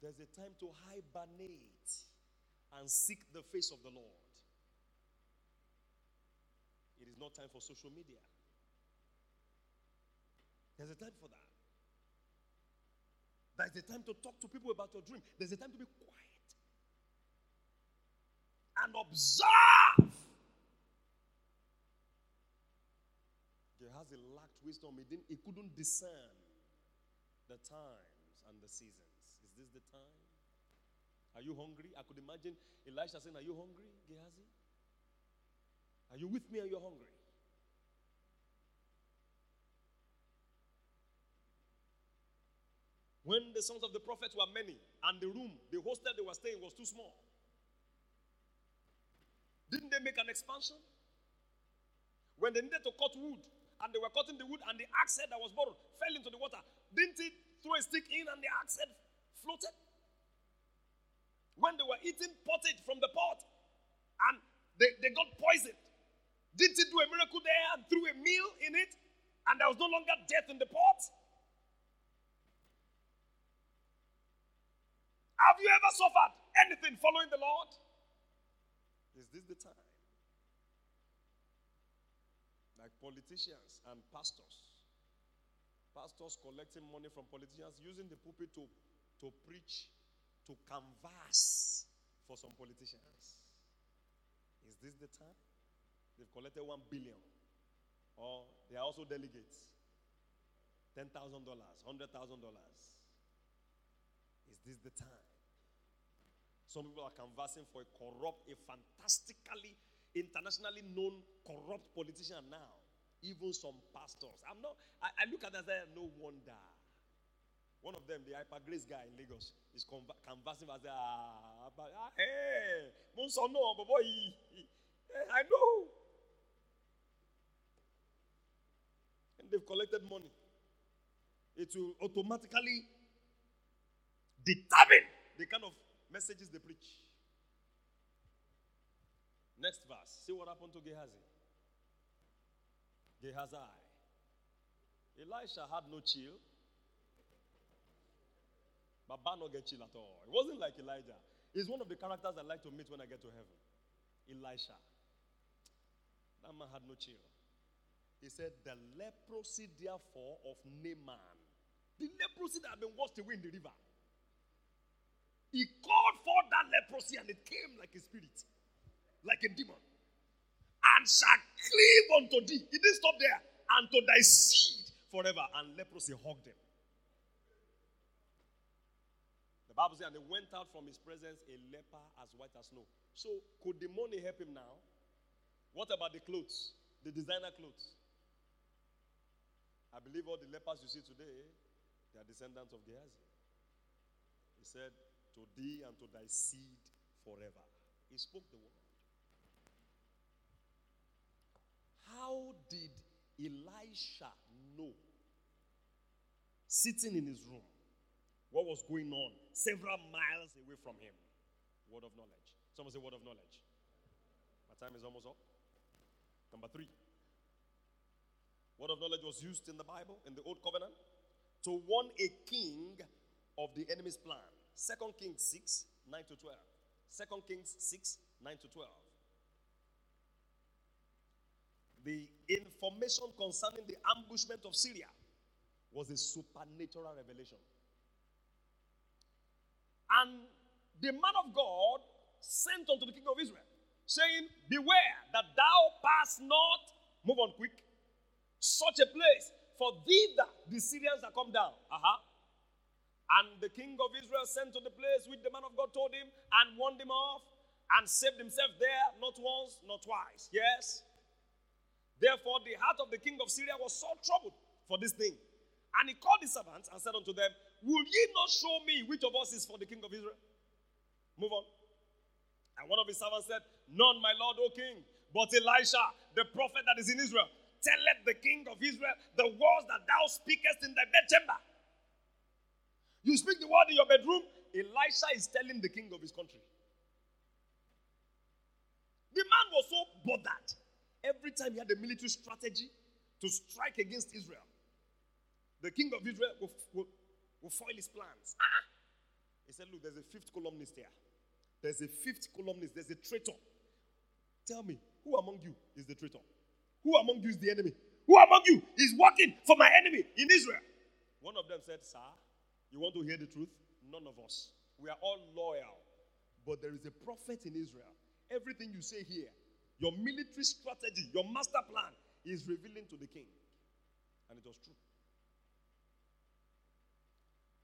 There's a time to hibernate and seek the face of the Lord. It is not time for social media. There's a time for that. There's a time to talk to people about your dream. There's a time to be quiet and observe. Gehazi lacked wisdom. He, didn't, he couldn't discern the times and the seasons. Is this the time? Are you hungry? I could imagine Elisha saying, Are you hungry, Gehazi? Are you with me and you're hungry? When the sons of the prophets were many and the room, the hostel they were staying was too small. Didn't they make an expansion? When they needed to cut wood and they were cutting the wood and the axe head that was borrowed fell into the water, didn't it throw a stick in and the axe head floated? When they were eating pottage from the pot and they, they got poisoned, didn't he do a miracle there and threw a meal in it and there was no longer death in the pot? Have you ever suffered anything following the Lord? Is this the time? Like politicians and pastors. Pastors collecting money from politicians, using the pulpit to, to preach to canvass for some politicians. Is this the time? They've collected one billion. Or they are also delegates. $10,000, $100,000. Is this the time? Some people are canvassing for a corrupt, a fantastically, internationally known corrupt politician now. Even some pastors. I'm not, I, I look at that and say, no wonder. One of them, the hyper grace guy in Lagos, is canvassing as ah, ah, hey, Monson, no, but boy, I know. And they've collected money. It will automatically determine the kind of messages they preach. Next verse. See what happened to Gehazi. Gehazi. Elisha had no chill. Baba not get chill at all. It wasn't like Elijah. He's one of the characters I like to meet when I get to heaven. Elisha. That man had no chill. He said, The leprosy, therefore, of Naaman, the leprosy that had been washed away in the river, he called for that leprosy and it came like a spirit, like a demon, and shall cleave unto thee. He didn't stop there. And to thy seed forever. And leprosy hugged him. The Bible says, and they went out from his presence a leper as white as snow. So, could the money help him now? What about the clothes, the designer clothes? I believe all the lepers you see today, they are descendants of Gehazi. He said, To thee and to thy seed forever. He spoke the word. How did Elisha know? Sitting in his room, what was going on several miles away from him. Word of knowledge. Someone say, word of knowledge. My time is almost up. Number three. Word of knowledge was used in the Bible, in the Old Covenant, to warn a king of the enemy's plan. Second Kings 6, 9 to 12. Second Kings 6, 9 to 12. The information concerning the ambushment of Syria was a supernatural revelation. And the man of God sent unto the king of Israel, saying, Beware that thou pass not, move on quick, such a place, for thither the Syrians are come down. Uh-huh. And the king of Israel sent to the place which the man of God told him and warned him off and saved himself there, not once, not twice. Yes? Therefore, the heart of the king of Syria was so troubled for this thing. And he called his servants and said unto them, Will ye not show me which of us is for the king of Israel? Move on. And one of his servants said, None, my lord, O king, but Elisha, the prophet that is in Israel. Telleth the king of Israel the words that thou speakest in thy bedchamber. You speak the word in your bedroom, Elisha is telling the king of his country. The man was so bothered. Every time he had a military strategy to strike against Israel, the king of Israel will, will, will foil his plans. Ah! He said, Look, there's a fifth columnist here. There's a fifth columnist. There's a traitor. Tell me, who among you is the traitor? Who among you is the enemy? Who among you is working for my enemy in Israel? One of them said, Sir, you want to hear the truth? None of us. We are all loyal. But there is a prophet in Israel. Everything you say here, your military strategy, your master plan, is revealing to the king. And it was true.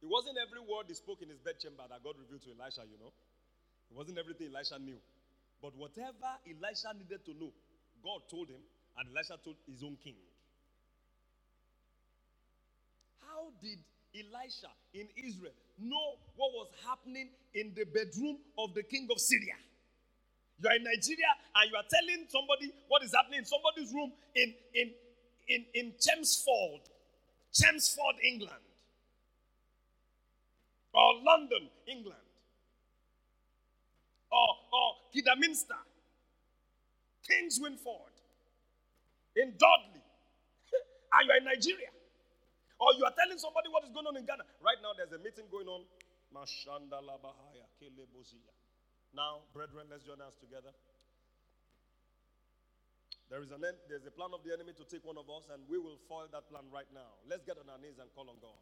It wasn't every word he spoke in his bedchamber that God revealed to Elisha, you know. It wasn't everything Elisha knew. But whatever Elisha needed to know, God told him, and Elisha told his own king. How did Elisha in Israel. Know what was happening in the bedroom of the king of Syria. You are in Nigeria and you are telling somebody what is happening in somebody's room in, in, in, in Chelmsford, Chelmsford, England, or London, England, or, or Kidderminster, Kingswinford, in Dudley, and you are in Nigeria. Or you are telling somebody what is going on in Ghana. Right now, there's a meeting going on. Now, brethren, let's join us together. There is an end, there's a plan of the enemy to take one of us, and we will foil that plan right now. Let's get on our knees and call on God.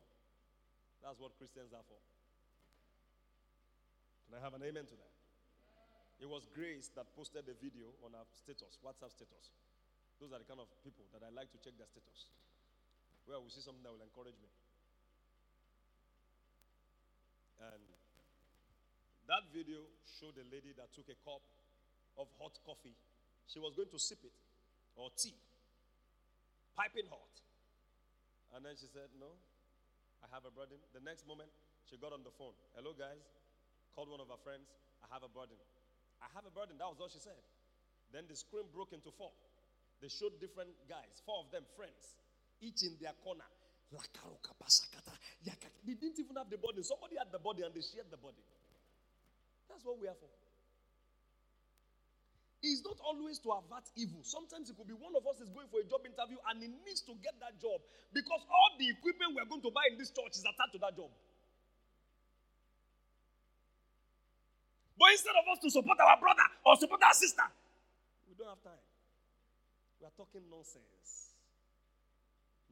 That's what Christians are for. Can I have an amen to that? It was Grace that posted the video on our status, WhatsApp status. Those are the kind of people that I like to check their status. Where I will see something that will encourage me. And that video showed a lady that took a cup of hot coffee. She was going to sip it, or tea, piping hot. And then she said, No, I have a burden. The next moment, she got on the phone. Hello, guys. Called one of her friends. I have a burden. I have a burden. That was all she said. Then the screen broke into four. They showed different guys, four of them friends, each in their corner. They didn't even have the body. Somebody had the body and they shared the body. That's what we are for. It's not always to avert evil. Sometimes it could be one of us is going for a job interview and he needs to get that job because all the equipment we're going to buy in this church is attached to that job. But instead of us to support our brother or support our sister, we don't have time. We are talking nonsense.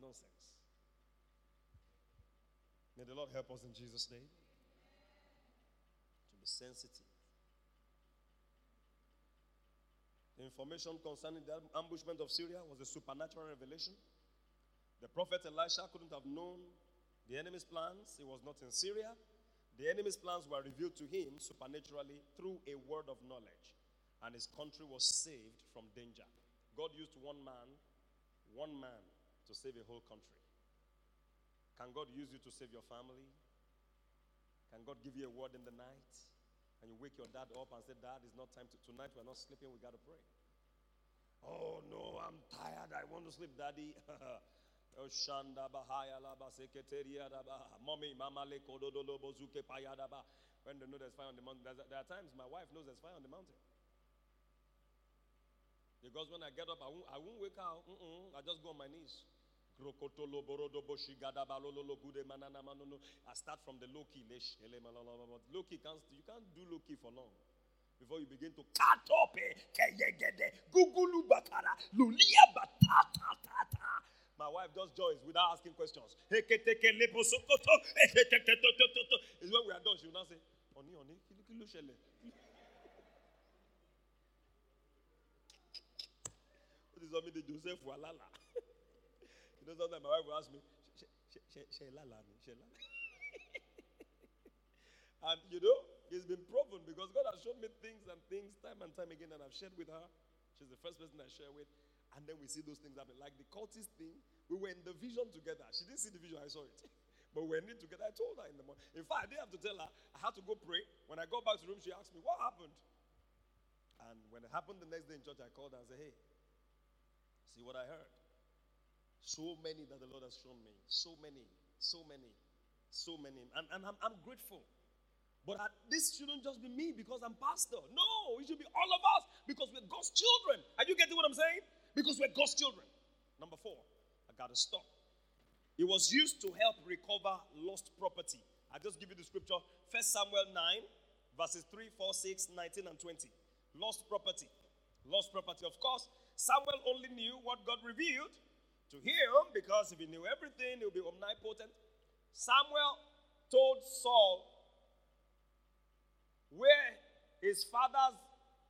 Nonsense. May the Lord help us in Jesus' name to be sensitive. The information concerning the ambushment of Syria was a supernatural revelation. The prophet Elisha couldn't have known the enemy's plans. He was not in Syria. The enemy's plans were revealed to him supernaturally through a word of knowledge, and his country was saved from danger. God used one man, one man, to save a whole country. Can God use you to save your family? Can God give you a word in the night? and you wake your dad up and say, Dad, it's not time to tonight, we're not sleeping, we gotta pray. Oh no, I'm tired, I want to sleep, Daddy. Mommy, mama le kododolo bozuke payadaba. When they know there's fire on the mountain, there are times my wife knows there's fire on the mountain. Because when I get up, I won't, I won't wake up. Mm-mm, I just go on my knees. I start from the low key. Low key can't, you can't do low key for long. Before you begin to cut up, my wife just joins without asking questions. It's when we are done, she will not say, Oni, Oni. What is Joseph Walala? You know, sometimes my wife will ask me, Shayla. She la me. and you know, it's been proven because God has shown me things and things time and time again, and I've shared with her. She's the first person I share with. And then we see those things happen. Like the cultist thing, we were in the vision together. She didn't see the vision, I saw it. but we were in it together. I told her in the morning. In fact, I didn't have to tell her. I had to go pray. When I got back to the room, she asked me, What happened? And when it happened the next day in church, I called her and said, Hey, see what I heard? So many that the Lord has shown me. So many, so many, so many. And, and I'm, I'm grateful. But I, this shouldn't just be me because I'm pastor. No, it should be all of us because we're God's children. Are you getting what I'm saying? Because we're God's children. Number four, I got to stop. It was used to help recover lost property. I just give you the scripture. First Samuel 9, verses 3, 4, 6, 19, and 20. Lost property. Lost property. Of course, Samuel only knew what God revealed to him because if he knew everything, he would be omnipotent. Samuel told Saul where his father's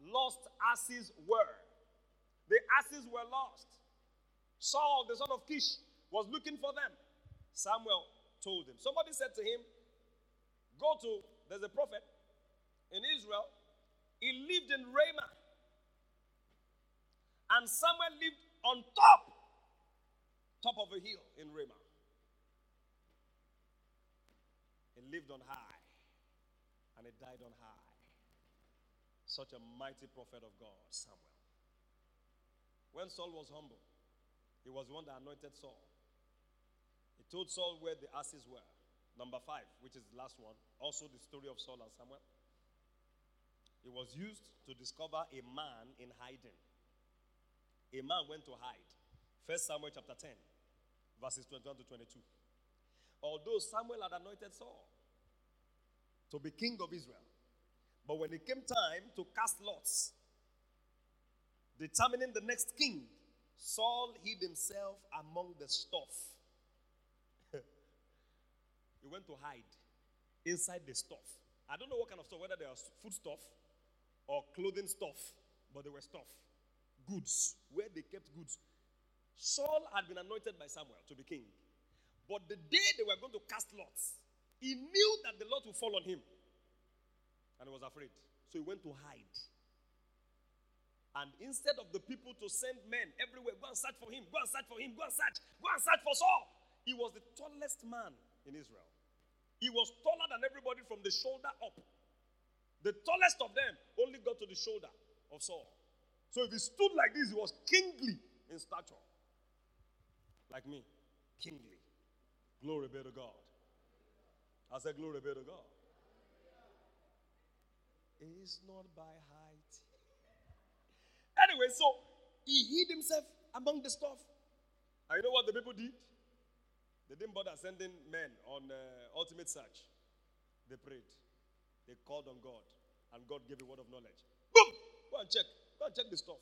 lost asses were. The asses were lost. Saul, the son of Kish, was looking for them. Samuel told him. Somebody said to him, Go to, there's a prophet in Israel. He lived in Ramah. And Samuel lived on top top of a hill in Ramah. He lived on high and he died on high. Such a mighty prophet of God, Samuel. When Saul was humble, he was the one that anointed Saul. He told Saul where the asses were. Number five, which is the last one, also the story of Saul and Samuel. It was used to discover a man in hiding. A man went to hide. First Samuel chapter 10, verses 21 to 22. Although Samuel had anointed Saul to be king of Israel, but when it came time to cast lots, determining the next king, Saul hid himself among the stuff. he went to hide inside the stuff. I don't know what kind of stuff, whether they are food stuff or clothing stuff, but they were stuff. Goods, where they kept goods. Saul had been anointed by Samuel to be king. But the day they were going to cast lots, he knew that the lot would fall on him. And he was afraid. So he went to hide. And instead of the people to send men everywhere, go and search for him, go and search for him, go and search, go and search for Saul. He was the tallest man in Israel. He was taller than everybody from the shoulder up. The tallest of them only got to the shoulder of Saul. So if he stood like this, he was kingly in stature. Like me, kingly. Glory be to God. I said, Glory be to God. It's not by height. Anyway, so he hid himself among the stuff. And you know what the people did? They didn't bother sending men on uh, ultimate search. They prayed. They called on God, and God gave a word of knowledge. Boom! Go and check. Go and check the stuff.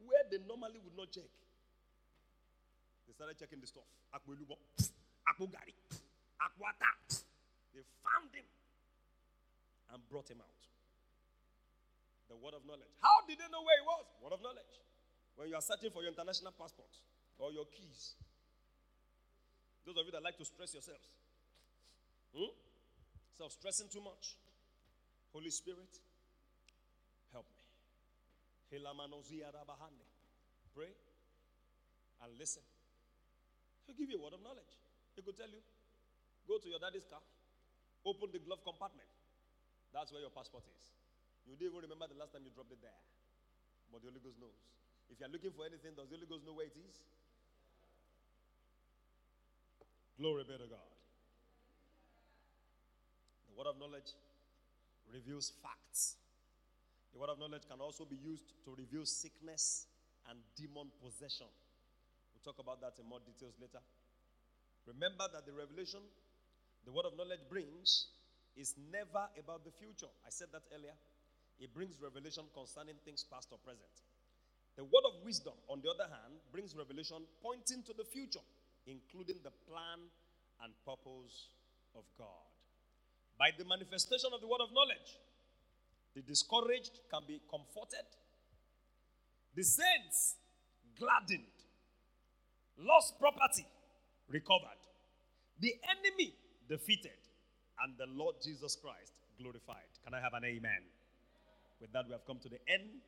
Where they normally would not check. They started checking the stuff. Akwelubo, Akugari, Akwata. They found him and brought him out. The word of knowledge. How did they know where he was? Word of knowledge. When you are searching for your international passport or your keys. Those of you that like to stress yourselves. Hmm? Self stressing too much. Holy Spirit, help me. Pray and listen. He'll give you a word of knowledge. He could tell you, go to your daddy's car, open the glove compartment. That's where your passport is. You don't even remember the last time you dropped it there. But the Holy Ghost knows. If you're looking for anything, does the Holy Ghost know where it is? Glory be to God. The word of knowledge reveals facts. The word of knowledge can also be used to reveal sickness and demon possession. We'll talk about that in more details later. Remember that the revelation the word of knowledge brings is never about the future. I said that earlier. It brings revelation concerning things past or present. The word of wisdom, on the other hand, brings revelation pointing to the future, including the plan and purpose of God. By the manifestation of the word of knowledge, the discouraged can be comforted, the saints gladdened, lost property recovered, the enemy defeated, and the Lord Jesus Christ glorified. Can I have an amen? With that, we have come to the end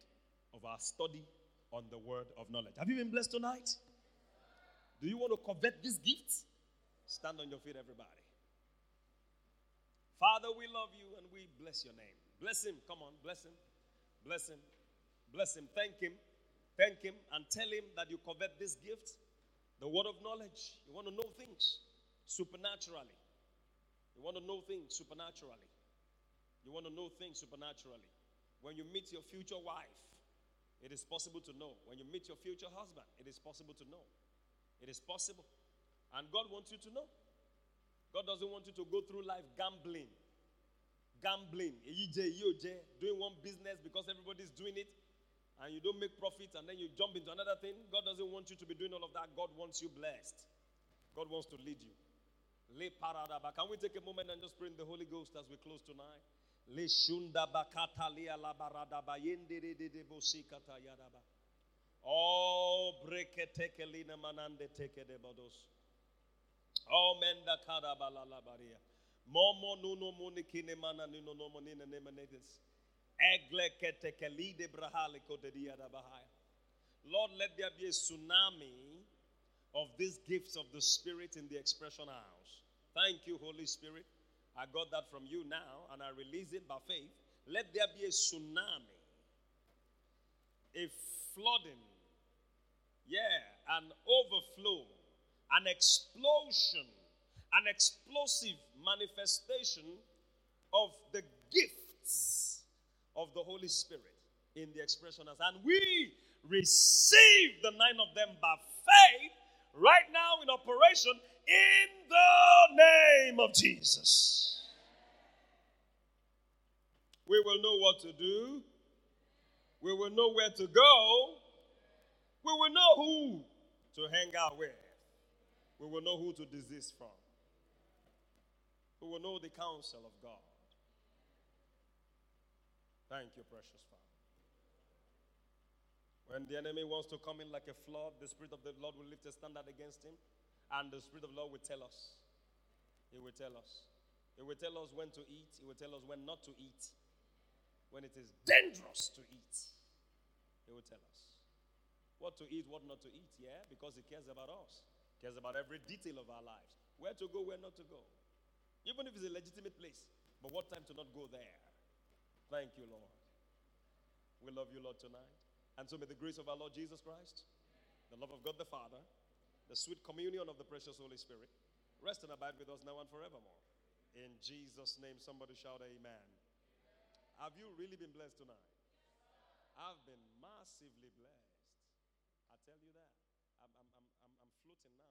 of our study on the word of knowledge. Have you been blessed tonight? Do you want to covet these gifts? Stand on your feet, everybody. Father, we love you and we bless your name. Bless him. Come on, bless him. Bless him. Bless him. Thank him. Thank him and tell him that you covet this gift, the word of knowledge. You want to know things supernaturally. You want to know things supernaturally. You want to know things supernaturally. When you meet your future wife, it is possible to know. When you meet your future husband, it is possible to know. It is possible. And God wants you to know. God doesn't want you to go through life gambling. Gambling. Doing one business because everybody's doing it and you don't make profit and then you jump into another thing. God doesn't want you to be doing all of that. God wants you blessed. God wants to lead you. Can we take a moment and just pray in the Holy Ghost as we close tonight? Le shunda bakata lia la barada bayende de bosikata yadaba. Oh, breke teke lina manande teke de bodos. Oh, menda kada balala baria. Momo nuno munikine mana nuno no monina Lord, let there be a tsunami of these gifts of the Spirit in the expression house. Thank you, Holy Spirit. I got that from you now, and I release it by faith. Let there be a tsunami, a flooding, yeah, an overflow, an explosion, an explosive manifestation of the gifts of the Holy Spirit in the expression as and we receive the nine of them by faith right now in operation in the name of Jesus. We will know what to do. We will know where to go. We will know who to hang out with. We will know who to desist from. We will know the counsel of God. Thank you, precious Father. When the enemy wants to come in like a flood, the Spirit of the Lord will lift a standard against him, and the Spirit of the Lord will tell us. He will tell us. He will tell us when to eat, He will tell us when not to eat. When it is dangerous to eat, He will tell us. What to eat, what not to eat, yeah? Because He cares about us, He cares about every detail of our lives. Where to go, where not to go. Even if it's a legitimate place, but what time to not go there. Thank you, Lord. We love you, Lord, tonight. And so may the grace of our Lord Jesus Christ, the love of God the Father, the sweet communion of the precious Holy Spirit rest and abide with us now and forevermore. In Jesus' name, somebody shout amen. Have you really been blessed tonight? I've been massively blessed. I tell you that. I'm, I'm, I'm, I'm floating now,